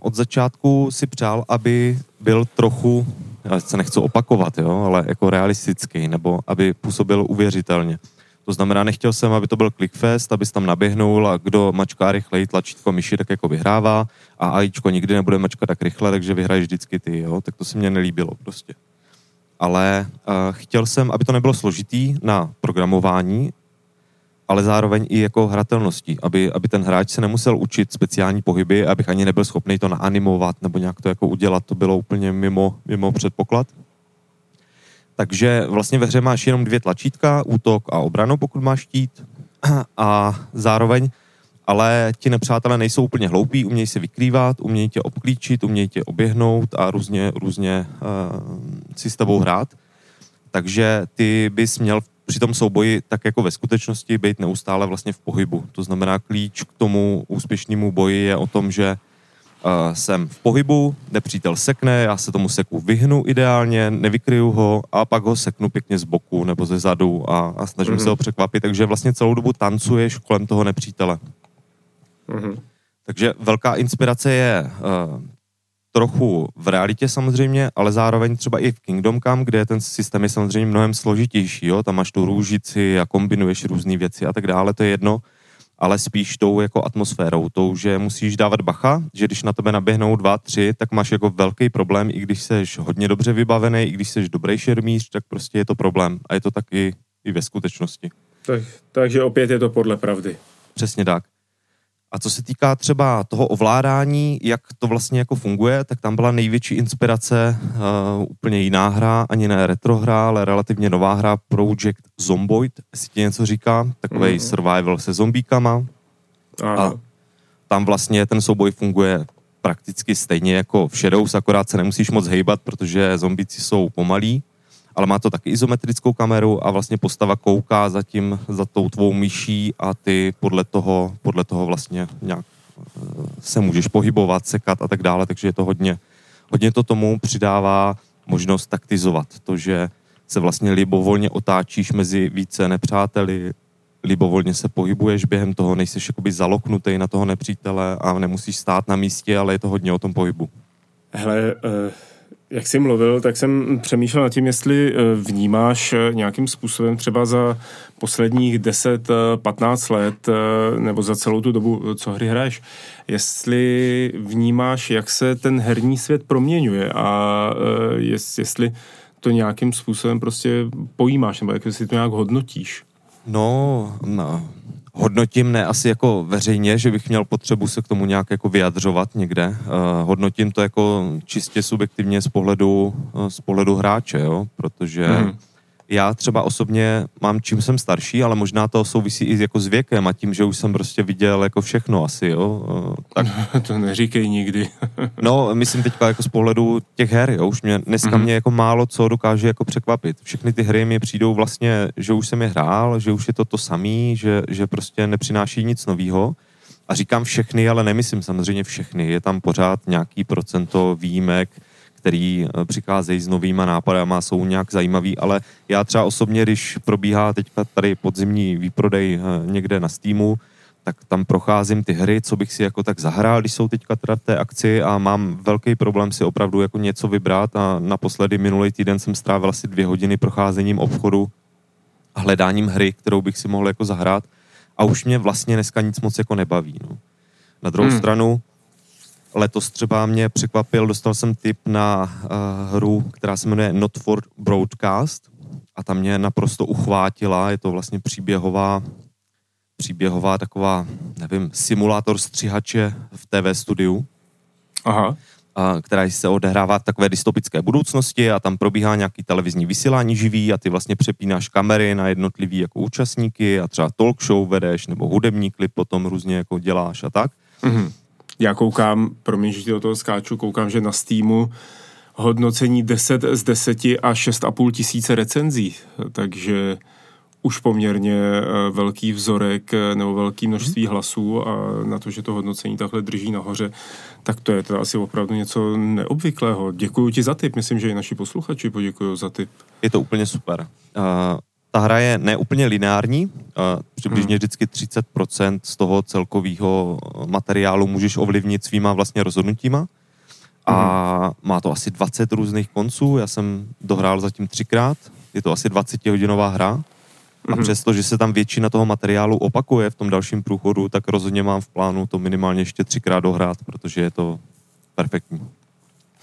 od začátku si přál, aby byl trochu, já se nechci opakovat, jo, ale jako realistický, nebo aby působil uvěřitelně. To znamená, nechtěl jsem, aby to byl clickfest, abys tam naběhnul a kdo mačká rychleji tlačítko myši, tak jako vyhrává a AIčko nikdy nebude mačkat tak rychle, takže vyhraješ vždycky ty, jo? tak to se mně nelíbilo prostě. Ale uh, chtěl jsem, aby to nebylo složitý na programování, ale zároveň i jako hratelností, aby, aby ten hráč se nemusel učit speciální pohyby, abych ani nebyl schopný to naanimovat nebo nějak to jako udělat, to bylo úplně mimo, mimo předpoklad. Takže vlastně ve hře máš jenom dvě tlačítka, útok a obranu, pokud máš štít. (clears throat) A zároveň ale ti nepřátelé nejsou úplně hloupí, umějí se vykrývat, umějí tě obklíčit, umějí tě oběhnout a různě, různě uh, si s tebou hrát. Takže ty bys měl při tom souboji, tak jako ve skutečnosti, být neustále vlastně v pohybu. To znamená, klíč k tomu úspěšnému boji je o tom, že jsem v pohybu, nepřítel sekne, já se tomu seku vyhnu ideálně, nevykryju ho a pak ho seknu pěkně z boku nebo ze zadu a, a snažím mm-hmm. se ho překvapit, takže vlastně celou dobu tancuješ kolem toho nepřítele. Mm-hmm. Takže velká inspirace je uh, trochu v realitě samozřejmě, ale zároveň třeba i v Kingdom Come, kde ten systém je samozřejmě mnohem složitější, jo? tam máš tu růžici a kombinuješ různé věci a tak dále, to je jedno, ale spíš tou jako atmosférou, tou, že musíš dávat bacha, že když na tebe naběhnou dva, tři, tak máš jako velký problém, i když jsi hodně dobře vybavený, i když jsi dobrý šermíř, tak prostě je to problém a je to taky i ve skutečnosti. Tak, takže opět je to podle pravdy. Přesně tak. A co se týká třeba toho ovládání, jak to vlastně jako funguje, tak tam byla největší inspirace uh, úplně jiná hra, ani ne retro hra, ale relativně nová hra Project Zomboid, jestli ti něco říká, takový mm. survival se zombíkama. Aha. A tam vlastně ten souboj funguje prakticky stejně jako v Shadows, akorát se nemusíš moc hejbat, protože zombíci jsou pomalí ale má to taky izometrickou kameru a vlastně postava kouká za tím, za tou tvou myší a ty podle toho, podle toho vlastně nějak eh, se můžeš pohybovat, sekat a tak dále, takže je to hodně, hodně to tomu přidává možnost taktizovat, to, že se vlastně libovolně otáčíš mezi více nepřáteli, libovolně se pohybuješ během toho, nejseš jakoby zaloknutý na toho nepřítele a nemusíš stát na místě, ale je to hodně o tom pohybu. Hele, uh jak jsi mluvil, tak jsem přemýšlel nad tím, jestli eh, vnímáš eh, nějakým způsobem třeba za posledních 10-15 eh, let nebo za celou tu dobu, co hry hraješ, jestli vnímáš, jak se ten herní svět proměňuje a jestli to nějakým způsobem prostě pojímáš nebo jak si to nějak hodnotíš. No, no, hodnotím ne asi jako veřejně, že bych měl potřebu se k tomu nějak jako vyjadřovat někde. Uh, hodnotím to jako čistě subjektivně z pohledu, uh, z pohledu hráče, jo, protože hmm já třeba osobně mám, čím jsem starší, ale možná to souvisí i jako s věkem a tím, že už jsem prostě viděl jako všechno asi, jo. Tak... (laughs) to neříkej nikdy. (laughs) no, myslím teďka jako z pohledu těch her, jo. Už mě, dneska mm-hmm. mě jako málo co dokáže jako překvapit. Všechny ty hry mi přijdou vlastně, že už jsem je hrál, že už je to to samý, že, že prostě nepřináší nic nového. A říkám všechny, ale nemyslím samozřejmě všechny. Je tam pořád nějaký procento výjimek, který přicházejí s novýma nápadama, jsou nějak zajímavý, ale já třeba osobně, když probíhá teďka tady podzimní výprodej někde na Steamu, tak tam procházím ty hry, co bych si jako tak zahrál, když jsou teďka teda v té akci a mám velký problém si opravdu jako něco vybrat a naposledy minulý týden jsem strávil asi dvě hodiny procházením obchodu a hledáním hry, kterou bych si mohl jako zahrát a už mě vlastně dneska nic moc jako nebaví. No. Na druhou hmm. stranu, letos třeba mě překvapil, dostal jsem tip na uh, hru, která se jmenuje Not for Broadcast a ta mě naprosto uchvátila, je to vlastně příběhová příběhová taková, nevím, simulátor střihače v TV studiu. Aha. A, která se odehrává v takové dystopické budoucnosti a tam probíhá nějaký televizní vysílání živý a ty vlastně přepínáš kamery na jednotlivý jako účastníky a třeba talk show vedeš nebo hudební klip potom různě jako děláš a tak. Mm-hmm. Já koukám, promiň, že do toho skáču, koukám, že na Steamu hodnocení 10 z 10 a 6,5 tisíce recenzí, takže už poměrně eh, velký vzorek eh, nebo velký množství mm. hlasů a na to, že to hodnocení takhle drží nahoře, tak to je to asi opravdu něco neobvyklého. Děkuji ti za tip, myslím, že i naši posluchači poděkují za tip. Je to úplně super. Uh, ta hra je neúplně lineární, uh, přibližně hmm. vždycky 30% z toho celkového materiálu můžeš ovlivnit svýma vlastně rozhodnutíma. A hmm. má to asi 20 různých konců, já jsem dohrál zatím třikrát, je to asi 20 hodinová hra a mm-hmm. přesto, že se tam většina toho materiálu opakuje v tom dalším průchodu, tak rozhodně mám v plánu to minimálně ještě třikrát dohrát, protože je to perfektní.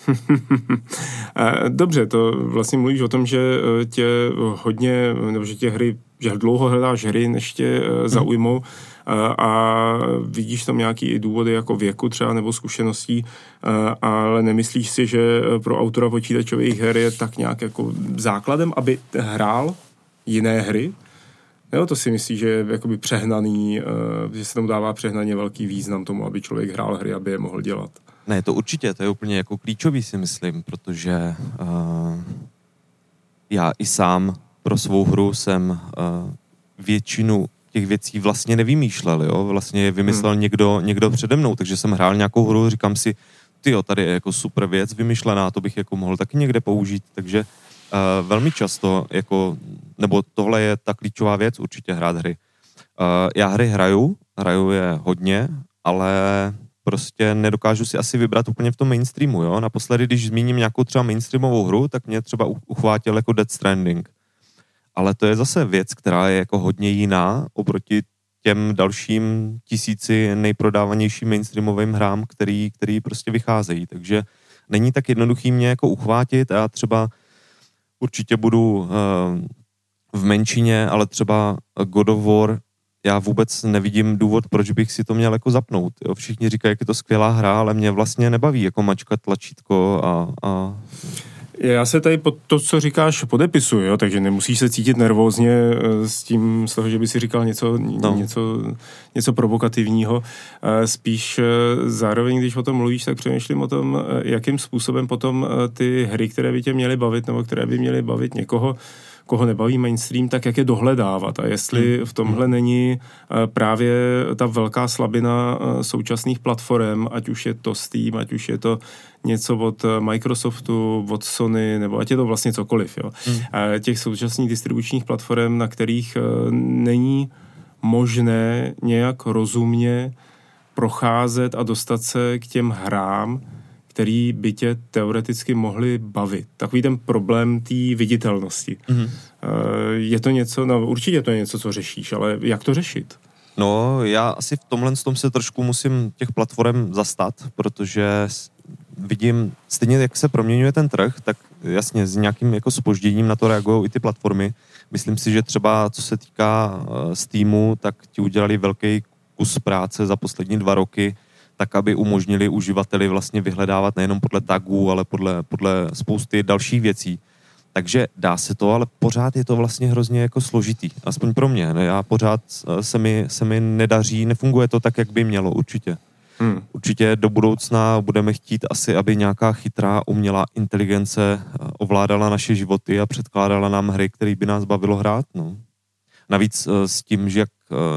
(laughs) Dobře, to vlastně mluvíš o tom, že eh, tě hodně, nebo že tě hry, že dlouho hledáš hry, než tě mm. zaujmou a vidíš tam nějaký důvody jako věku třeba nebo zkušeností, ale nemyslíš si, že pro autora počítačových her je tak nějak jako základem, aby hrál jiné hry? Jo, to si myslí, že je jakoby přehnaný, že se tomu dává přehnaně velký význam tomu, aby člověk hrál hry, aby je mohl dělat. Ne, to určitě, to je úplně jako klíčový si myslím, protože uh, já i sám pro svou hru jsem uh, většinu těch věcí vlastně nevymýšlel, jo? vlastně je vymyslel hmm. někdo, někdo přede mnou, takže jsem hrál nějakou hru, říkám si, ty jo, tady je jako super věc vymyšlená, to bych jako mohl taky někde použít, takže uh, velmi často jako nebo tohle je ta klíčová věc, určitě hrát hry. Uh, já hry hraju, hraju je hodně, ale prostě nedokážu si asi vybrat úplně v tom mainstreamu, jo. Naposledy, když zmíním nějakou třeba mainstreamovou hru, tak mě třeba uchvátil jako Dead Stranding. Ale to je zase věc, která je jako hodně jiná oproti těm dalším tisíci nejprodávanějším mainstreamovým hrám, který, který prostě vycházejí. Takže není tak jednoduchý mě jako uchvátit a já třeba určitě budu uh, v menšině, ale třeba God of War, já vůbec nevidím důvod, proč bych si to měl jako zapnout. Jo. Všichni říkají, jak je to skvělá hra, ale mě vlastně nebaví jako mačkat tlačítko a, a já se tady pod to, co říkáš, podepisuju, jo, takže nemusíš se cítit nervózně eh, s tím, z toho, že by si říkal něco, no. něco, něco provokativního. Eh, spíš eh, zároveň, když o tom mluvíš, tak přemýšlím o tom, jakým způsobem potom ty hry, které by tě měly bavit, nebo které by měly bavit někoho, koho nebaví mainstream, tak jak je dohledávat a jestli hmm. v tomhle není eh, právě ta velká slabina eh, současných platform, ať už je to Steam, ať už je to něco od eh, Microsoftu, od Sony, nebo ať je to vlastně cokoliv. Jo. Hmm. Těch současných distribučních platform, na kterých není možné nějak rozumně procházet a dostat se k těm hrám, který by tě teoreticky mohli bavit. Takový ten problém té viditelnosti. Mm-hmm. Je to něco, no určitě to je něco, co řešíš, ale jak to řešit? No, já asi v tomhle tom se trošku musím těch platform zastat, protože vidím, stejně jak se proměňuje ten trh, tak jasně s nějakým jako spožděním na to reagují i ty platformy. Myslím si, že třeba co se týká uh, Steamu, tak ti udělali velký kus práce za poslední dva roky, tak aby umožnili uživateli vlastně vyhledávat nejenom podle tagů, ale podle, podle spousty dalších věcí. Takže dá se to, ale pořád je to vlastně hrozně jako složitý. Aspoň pro mě. Ne? Já pořád eh, se mi, se mi nedaří, nefunguje to tak, jak by mělo určitě. Hmm. Určitě do budoucna budeme chtít asi, aby nějaká chytrá umělá inteligence eh, ovládala naše životy a předkládala nám hry, které by nás bavilo hrát. No. Navíc eh, s tím, že jak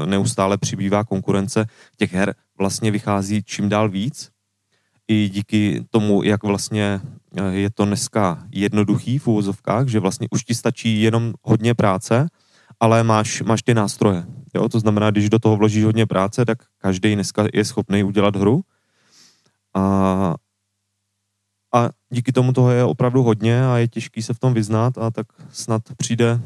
neustále přibývá konkurence těch her, vlastně vychází čím dál víc. i díky tomu, jak vlastně eh, je to dneska jednoduchý v úvozovkách, že vlastně už ti stačí jenom hodně práce, ale máš, máš ty nástroje. Jo? To znamená, když do toho vložíš hodně práce, tak každý dneska je schopný udělat hru. A, a díky tomu toho je opravdu hodně a je těžký se v tom vyznat a tak snad přijde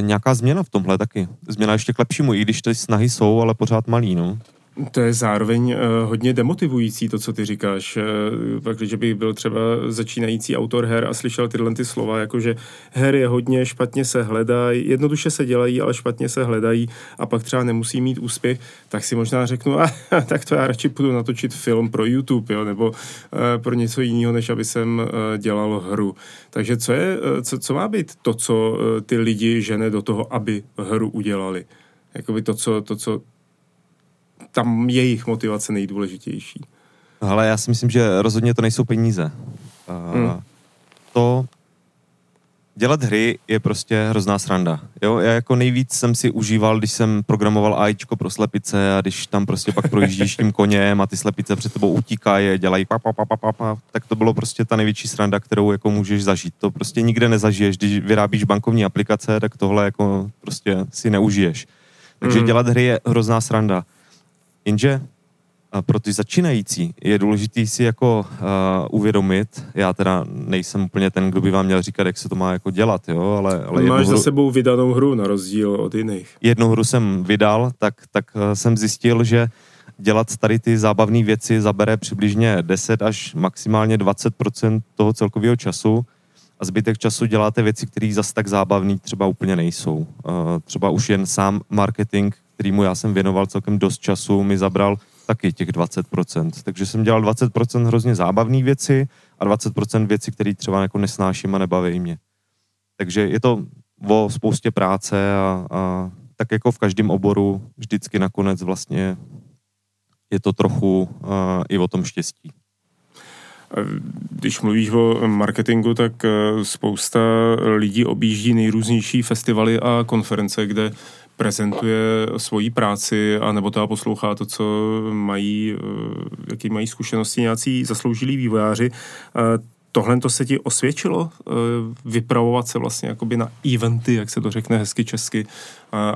nějaká změna v tomhle taky. Změna ještě k lepšímu, i když ty snahy jsou, ale pořád malý, no. To je zároveň uh, hodně demotivující, to, co ty říkáš. Uh, pak, když bych byl třeba začínající autor her a slyšel tyhle ty slova, jako že her je hodně, špatně se hledají, jednoduše se dělají, ale špatně se hledají a pak třeba nemusí mít úspěch, tak si možná řeknu, a, (laughs) tak to já radši půjdu natočit film pro YouTube, jo, nebo uh, pro něco jiného, než aby jsem uh, dělal hru. Takže co, je, uh, co, co má být to, co uh, ty lidi žene do toho, aby hru udělali? Jakoby to, co, to, co tam jejich motivace nejdůležitější. Ale já si myslím, že rozhodně to nejsou peníze. Uh, hmm. To dělat hry je prostě hrozná sranda. Jo, já jako nejvíc jsem si užíval, když jsem programoval AIčko pro slepice a když tam prostě pak projíždíš tím koněm a ty slepice před tebou utíkají, dělají pa, pa, pa, pa, pa, pa, tak to bylo prostě ta největší sranda, kterou jako můžeš zažít. To prostě nikde nezažiješ. Když vyrábíš bankovní aplikace, tak tohle jako prostě si neužiješ. Takže hmm. dělat hry je hrozná sranda. Jenže pro ty začínající je důležité si jako uh, uvědomit, já teda nejsem úplně ten, kdo by vám měl říkat, jak se to má jako dělat, jo, ale... ale Máš hru, za sebou vydanou hru na rozdíl od jiných. Jednu hru jsem vydal, tak, tak uh, jsem zjistil, že dělat tady ty zábavné věci zabere přibližně 10 až maximálně 20% toho celkového času a zbytek času děláte věci, které zas tak zábavný třeba úplně nejsou. Uh, třeba už jen sám marketing, kterýmu já jsem věnoval celkem dost času, mi zabral taky těch 20%. Takže jsem dělal 20% hrozně zábavné věci a 20% věci, které třeba jako nesnáším a nebaví mě. Takže je to o spoustě práce a, a tak jako v každém oboru vždycky nakonec vlastně je to trochu uh, i o tom štěstí. Když mluvíš o marketingu, tak spousta lidí objíždí nejrůznější festivaly a konference, kde prezentuje svoji práci a nebo teda poslouchá to, co mají, eh, jaký mají zkušenosti nějací zasloužilí vývojáři. Eh, tohle to se ti osvědčilo, eh, vypravovat se vlastně jakoby na eventy, jak se to řekne hezky česky,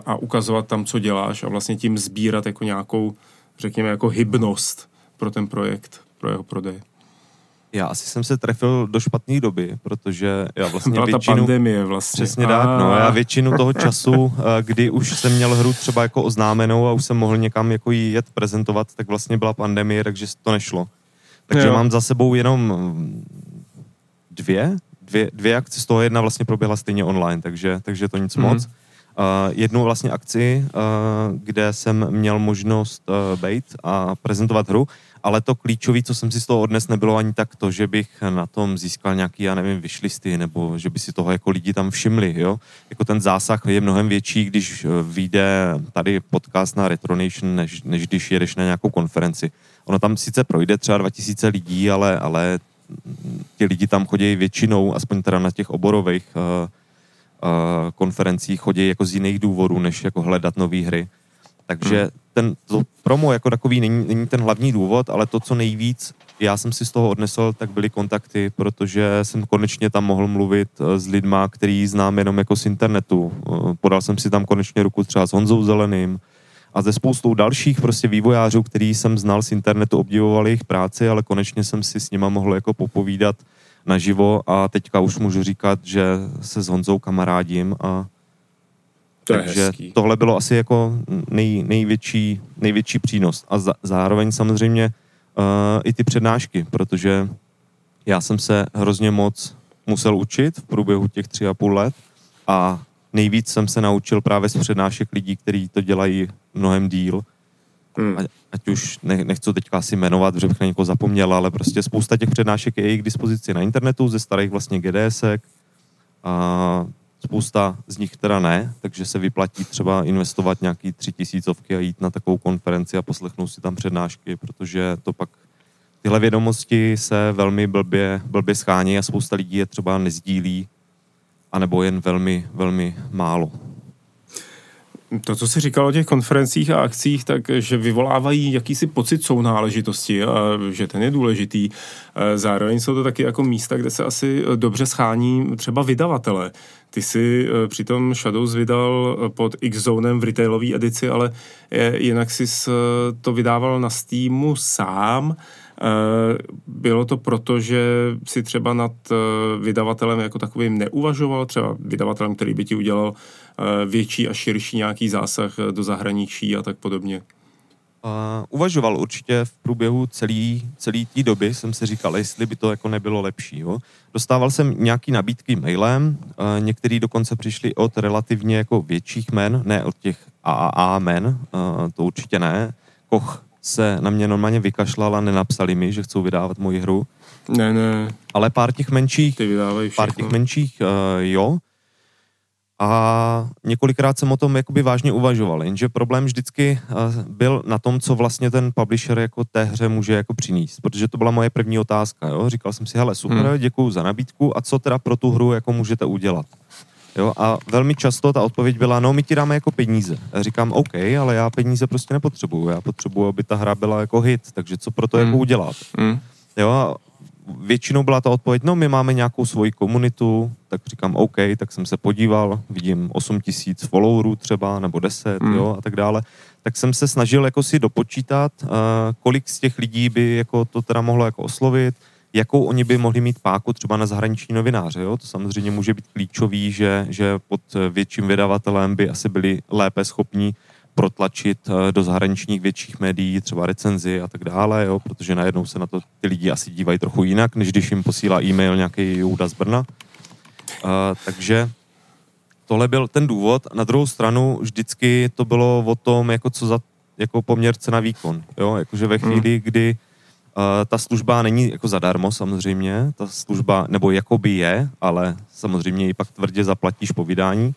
a ukazovat tam, co děláš a vlastně tím sbírat jako nějakou, řekněme, jako hybnost pro ten projekt, pro jeho prodej. Já asi jsem se trefil do špatné doby, protože já (laughs) vlastně Byla většinu... ta pandemie vlastně. Přesně tak, no. Já většinu toho času, eh, kdy už jsem měl hru třeba jako oznámenou a už jsem mohl někam jako jí jet prezentovat, tak vlastně byla pandemie, takže to nešlo. Takže jo. mám za sebou jenom dvě, dvě, dvě akce, z toho jedna vlastně proběhla stejně online, takže, takže to nic mm. moc. Uh, jednu vlastně akci, uh, kde jsem měl možnost uh, být a prezentovat hru, ale to klíčové, co jsem si z toho odnes, nebylo ani tak to, že bych na tom získal nějaký, já nevím, vyšlisty, nebo že by si toho jako lidi tam všimli, jo. Jako ten zásah je mnohem větší, když vyjde tady podcast na Retronation, než, než když jedeš na nějakou konferenci. Ono tam sice projde třeba 2000 lidí, ale, ale ti lidi tam chodí většinou, aspoň teda na těch oborových uh, uh, konferencích, chodí jako z jiných důvodů, než jako hledat nové hry. Takže hmm. ten, to promo jako takový není, není ten hlavní důvod, ale to, co nejvíc já jsem si z toho odnesl, tak byly kontakty, protože jsem konečně tam mohl mluvit eh, s lidma, který znám jenom jako z internetu. Eh, podal jsem si tam konečně ruku třeba s Honzou Zeleným a ze spoustou dalších prostě vývojářů, který jsem znal z internetu, obdivoval jejich práci, ale konečně jsem si s nima mohl jako popovídat naživo a teďka už můžu říkat, že se s Honzou kamarádím a to Takže hezký. tohle bylo asi jako nej, největší, největší přínos. A za, zároveň samozřejmě uh, i ty přednášky, protože já jsem se hrozně moc musel učit v průběhu těch tři a půl let a nejvíc jsem se naučil právě z přednášek lidí, kteří to dělají mnohem díl. Hmm. Ať už ne, nechci teďka asi jmenovat, že bych na někoho zapomněl, ale prostě spousta těch přednášek je i k dispozici na internetu ze starých vlastně GDSek. A Spousta z nich teda ne, takže se vyplatí třeba investovat nějaký tři tisícovky a jít na takovou konferenci a poslechnout si tam přednášky, protože to pak tyhle vědomosti se velmi blbě, blbě schání a spousta lidí je třeba nezdílí, anebo jen velmi, velmi málo. To, co jsi říkal o těch konferencích a akcích, tak že vyvolávají jakýsi pocit sounáležitosti a že ten je důležitý. E, zároveň jsou to taky jako místa, kde se asi dobře schání třeba vydavatele. Ty si e, přitom Shadows vydal pod X-Zonem v retailové edici, ale jinak jsi to vydával na Steamu sám. E, bylo to proto, že si třeba nad vydavatelem jako takovým neuvažoval, třeba vydavatelem, který by ti udělal větší a širší nějaký zásah eh, do zahraničí a tak podobně? Uh, uvažoval určitě v průběhu celý, celý té doby, jsem si říkal, jestli by to jako nebylo lepší. Jo. Dostával jsem nějaký nabídky mailem, uh, některý dokonce přišli od relativně jako větších men, ne od těch AAA men, uh, to určitě ne. Koch se na mě normálně vykašlal a nenapsali mi, že chcou vydávat moji hru. Ne, ne. Ale pár těch menších, Ty pár těch menších, uh, jo. A několikrát jsem o tom jakoby vážně uvažoval, jenže problém vždycky eh, byl na tom, co vlastně ten publisher jako té hře může jako přinést, protože to byla moje první otázka, jo? říkal jsem si, hele super, hmm. děkuji za nabídku a co teda pro tu hru jako můžete udělat. Jo, a velmi často ta odpověď byla, no my ti dáme jako peníze. Já říkám, OK, ale já peníze prostě nepotřebuju, já potřebuju, aby ta hra byla jako hit, takže co pro to jako hmm. jako udělat. Hmm. Jo, a většinou byla ta odpověď, no my máme nějakou svoji komunitu, tak říkám OK, tak jsem se podíval, vidím 8 tisíc followerů třeba, nebo 10, mm. jo, a tak dále. Tak jsem se snažil jako si dopočítat, uh, kolik z těch lidí by jako to teda mohlo jako oslovit, jakou oni by mohli mít páku třeba na zahraniční novináře. Jo? To samozřejmě může být klíčový, že, že pod větším vydavatelem by asi byli lépe schopní protlačit eh, do zahraničních větších médií, třeba recenzi a tak dále, jo, protože najednou se na to ty lidi asi dívají trochu jinak, než když jim posílá e-mail nějaký Jouda z Brna. Uh, takže tohle byl ten důvod. Na druhou stranu vždycky to bylo o tom, jako co za jako poměr cena výkon. Jo? Jakože ve hmm. chvíli, kdy uh, ta služba není jako zadarmo samozřejmě, ta služba, nebo jakoby je, ale samozřejmě ji pak tvrdě zaplatíš po vydání,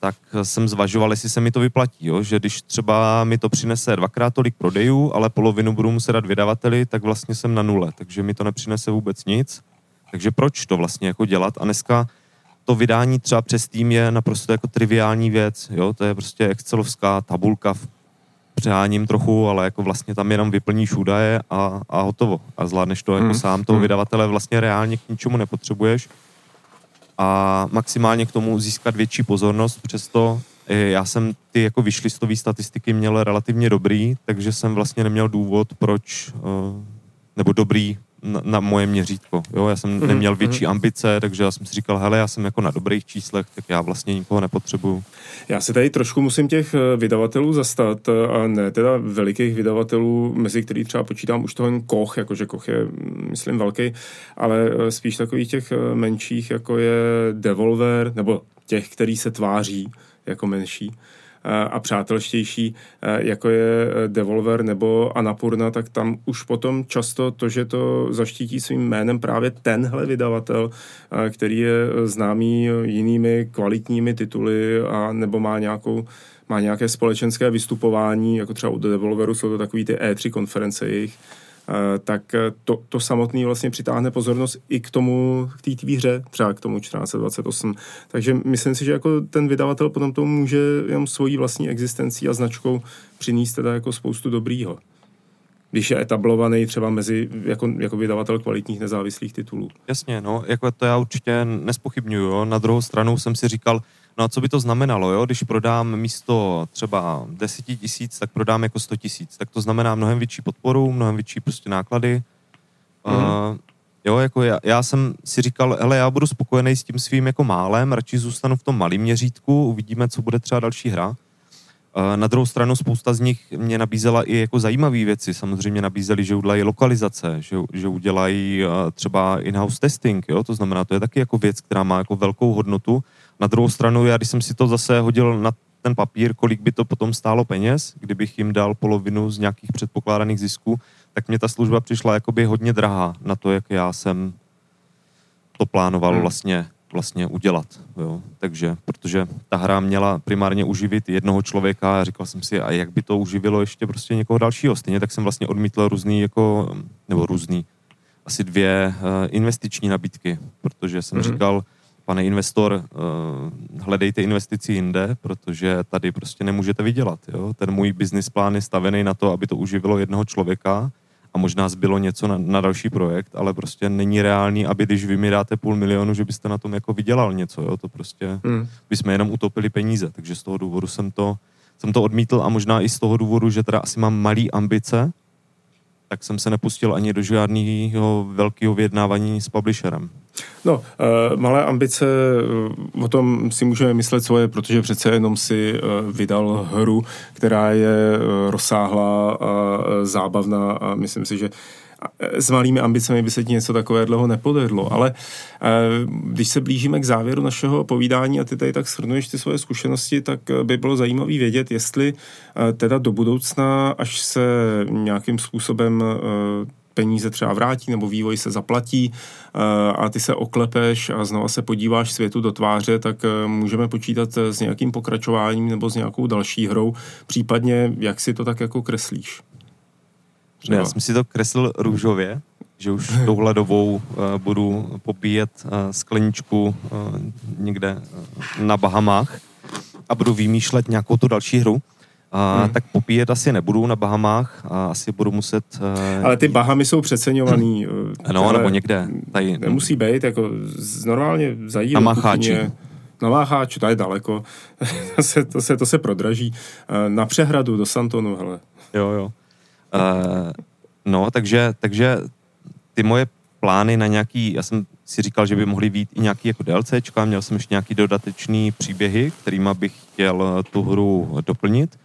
tak jsem zvažoval, jestli se mi to vyplatí, jo? že když třeba mi to přinese dvakrát tolik prodejů, ale polovinu budu muset dát vydavateli, tak vlastně jsem na nule, takže mi to nepřinese vůbec nic. Takže proč to vlastně jako dělat? A dneska to vydání třeba přes tým je naprosto jako triviální věc, jo? to je prostě excelovská tabulka v přeháním trochu, ale jako vlastně tam jenom vyplníš údaje a, a hotovo. A zvládneš to jako hmm. sám, toho hmm. vydavatele vlastně reálně k ničemu nepotřebuješ a maximálně k tomu získat větší pozornost. Přesto eh, já jsem ty jako vyšlistové statistiky měl relativně dobrý, takže jsem vlastně neměl důvod, proč, eh, nebo dobrý na, na moje měřítko. Jo? Já jsem mm-hmm. neměl větší mhm. ambice, takže já jsem si říkal, hele, já jsem jako na dobrých číslech, tak já vlastně nikoho nepotřebuju. Já se tady trošku musím těch eh, vydavatelů zastat, eh, a ne teda velikých vydavatelů, mezi který třeba počítám už toho Koch, jakože Koch je, mm, myslím, velký, ale eh, spíš takových těch menších, jako je Devolver, nebo těch, který se tváří jako menší a přátelštější, jako je Devolver nebo Anapurna, tak tam už potom často to, že to zaštítí svým jménem právě tenhle vydavatel, který je známý jinými kvalitními tituly a nebo má nějakou má nějaké společenské vystupování, jako třeba u Devolveru jsou to takový ty E3 konference jejich, Eh, tak eh, to, to samotný vlastně přitáhne pozornost i k tomu, k té hře, třeba k tomu 1428. Takže myslím si, že jako ten vydavatel potom tomu může jenom svojí vlastní existencí a značkou přinést teda jako spoustu dobrýho když je etablovaný třeba mezi jako, jako vydavatel kvalitních nezávislých titulů. Jasně, no, jako to já určitě nespochybnuju. Na druhou stranu jsem si říkal, No a co by to znamenalo, jo? když prodám místo třeba 10 tisíc, tak prodám jako 100 tisíc. Tak to znamená mnohem větší podporu, mnohem větší prostě náklady. Mm-hmm. Uh, jo, jako já, já jsem si říkal, hele, já budu spokojený s tím svým jako málem, radši zůstanu v tom malém měřítku, uvidíme, co bude třeba další hra. Na druhou stranu spousta z nich mě nabízela i jako zajímavé věci. Samozřejmě nabízeli, že udělají lokalizace, že, že udělají uh, třeba in-house testing, jo? to znamená, to je taky jako věc, která má jako velkou hodnotu na druhou stranu, já když jsem si to zase hodil na ten papír, kolik by to potom stálo peněz, kdybych jim dal polovinu z nějakých předpokládaných zisků, tak mě ta služba přišla jakoby hodně drahá na to, jak já jsem to plánoval hmm. vlastně, vlastně udělat. Jo. Takže, protože ta hra měla primárně uživit jednoho člověka a říkal jsem si, a jak by to uživilo ještě prostě někoho dalšího. Stejně tak jsem vlastně odmítl různý, jako, nebo různý, asi dvě uh, investiční nabídky, protože jsem hmm. říkal, pane investor, hledejte investici jinde, protože tady prostě nemůžete vydělat. Jo? Ten můj business plán je stavený na to, aby to uživilo jednoho člověka a možná zbylo něco na, na další projekt, ale prostě není reálný, aby když vy mi dáte půl milionu, že byste na tom jako vydělal něco, jo? to prostě hmm. bychom jenom utopili peníze, takže z toho důvodu jsem to, jsem to odmítl a možná i z toho důvodu, že teda asi mám malý ambice, tak jsem se nepustil ani do žádného velkého vyjednávání s publisherem. No, uh, malé ambice, uh, o tom si můžeme myslet svoje, protože přece jenom si uh, vydal hru, která je uh, rozsáhlá a uh, zábavná a myslím si, že s malými ambicemi by se ti něco takového nepovedlo, ale když se blížíme k závěru našeho povídání a ty tady tak shrnuješ ty svoje zkušenosti, tak by bylo zajímavé vědět, jestli teda do budoucna, až se nějakým způsobem peníze třeba vrátí nebo vývoj se zaplatí a ty se oklepeš a znova se podíváš světu do tváře, tak můžeme počítat s nějakým pokračováním nebo s nějakou další hrou, případně jak si to tak jako kreslíš. Třeba. Já jsem si to kreslil růžově, že už touhle dobou uh, budu popíjet uh, skleničku uh, někde uh, na Bahamách a budu vymýšlet nějakou tu další hru. A hmm. tak popíjet asi nebudu na Bahamách a asi budu muset... Uh, Ale ty Bahamy jsou přeceňovaný. (clears throat) no, nebo někde. Tady, nemusí být, jako z, normálně zajímavé. Na Macháči. Na Mácháči, to je daleko. (laughs) to, se, to, se, to se prodraží. Na přehradu do Santonu, hele. Jo, jo. Uh, no, takže, takže ty moje plány na nějaký, já jsem si říkal, že by mohly být i nějaký jako DLCčka, měl jsem ještě nějaký dodatečný příběhy, kterýma bych chtěl tu hru doplnit.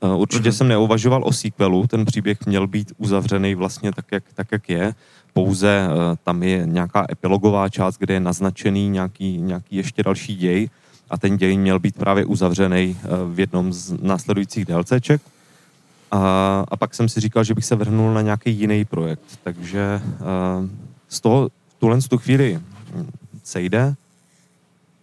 Uh, určitě mm-hmm. jsem neuvažoval o sequelu, ten příběh měl být uzavřený vlastně tak, jak, tak, jak je. Pouze uh, tam je nějaká epilogová část, kde je naznačený nějaký, nějaký ještě další děj a ten děj měl být právě uzavřený uh, v jednom z následujících DLCček. A, a pak jsem si říkal, že bych se vrhnul na nějaký jiný projekt. Takže uh, z toho tuhle tu chvíli sejde.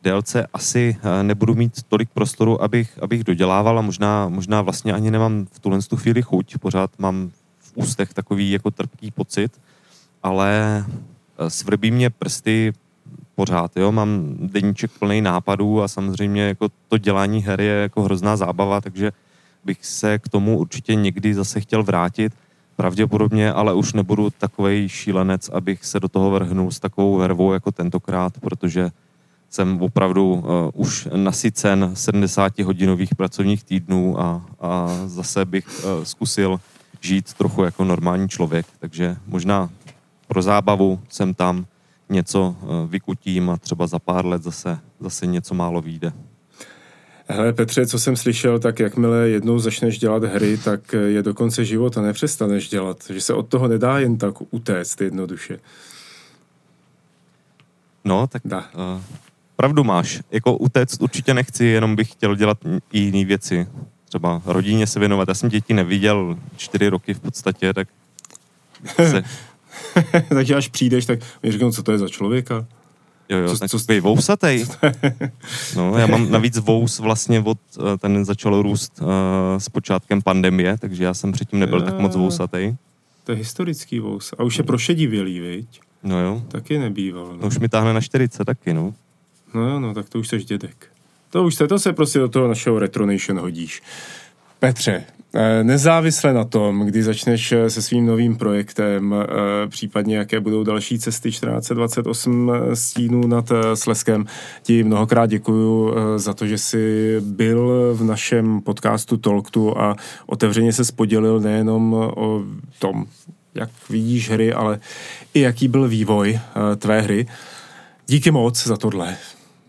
Délce asi uh, nebudu mít tolik prostoru, abych, abych dodělával a možná, možná vlastně ani nemám v tuhle tu chvíli chuť. Pořád mám v ústech takový jako trpký pocit, ale uh, svrbí mě prsty pořád, jo, mám deníček plný nápadů a samozřejmě jako to dělání her je jako hrozná zábava, takže bych se k tomu určitě někdy zase chtěl vrátit. Pravděpodobně, ale už nebudu takový šílenec, abych se do toho vrhnul s takovou vervou jako tentokrát, protože jsem opravdu uh, už nasycen 70-hodinových pracovních týdnů a, a zase bych uh, zkusil žít trochu jako normální člověk. Takže možná pro zábavu jsem tam něco uh, vykutím a třeba za pár let zase, zase něco málo vyjde. Hele Petře, co jsem slyšel, tak jakmile jednou začneš dělat hry, tak je do konce života nepřestaneš dělat. Že se od toho nedá jen tak utéct jednoduše. No, tak Dá. Uh, pravdu máš. Jako utéct určitě nechci, jenom bych chtěl dělat i jiné věci. Třeba rodině se věnovat. Já jsem děti neviděl čtyři roky v podstatě, tak (laughs) se... Takže až přijdeš, tak mi řeknou, co to je za člověka. Jo, jo, co, co vousatej. No, já mám navíc vous vlastně od, eh, ten začal růst uh, s počátkem pandemie, takže já jsem předtím nebyl je, tak moc vousatej. To je historický vous. A už je prošedivělý, viď? No jo. Taky nebýval. No. no už mi táhne na 40 taky, no. No jo, no, tak to už jsi dědek. To už se, to se prostě do toho našeho Retronation hodíš. Petře, nezávisle na tom, kdy začneš eh, se svým novým projektem, eh, případně jaké budou další cesty 1428 stínů nad Sleskem, ti mnohokrát děkuju za to, že jsi byl v našem podcastu Talktu a otevřeně se spodělil nejenom o tom, jak vidíš hry, ale i jaký byl vývoj tvé hry. Díky moc za tohle.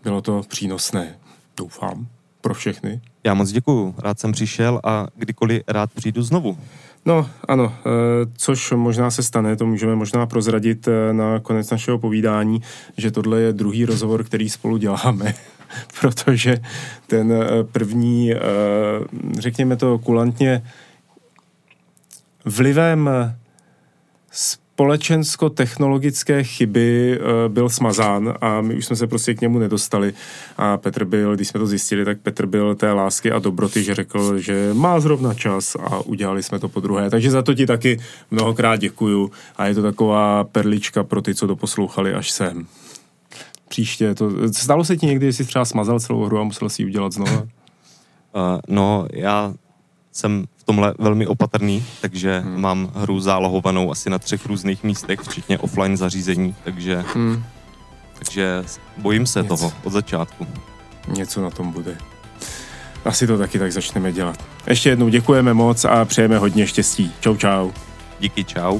Bylo to přínosné. Doufám pro všechny. Já moc děkuju, rád jsem přišel a kdykoliv rád přijdu znovu. No, ano, eh, což možná se stane, to můžeme možná prozradit eh, na konec našeho povídání, že tohle je druhý rozhovor, který spolu děláme, (laughs) protože ten eh, první, řekněme to kulantně, vlivem společensko-technologické chyby uh, byl smazán a my už jsme se prostě k němu nedostali. A Petr byl, když jsme to zjistili, tak Petr byl té lásky a dobroty, že řekl, že má zrovna čas a udělali jsme to po druhé. Takže za to ti taky mnohokrát děkuju a je to taková perlička pro ty, co to poslouchali až sem. příště? To, stalo se ti někdy, jestli třeba smazal celou hru a musel si ji udělat znovu? Uh, no, já jsem v tomhle velmi opatrný, takže hmm. mám hru zálohovanou asi na třech různých místech, včetně offline zařízení, takže, hmm. takže bojím se Něco. toho od začátku. Něco na tom bude. Asi to taky tak začneme dělat. Ještě jednou děkujeme moc a přejeme hodně štěstí. Čau, čau. Díky, čau.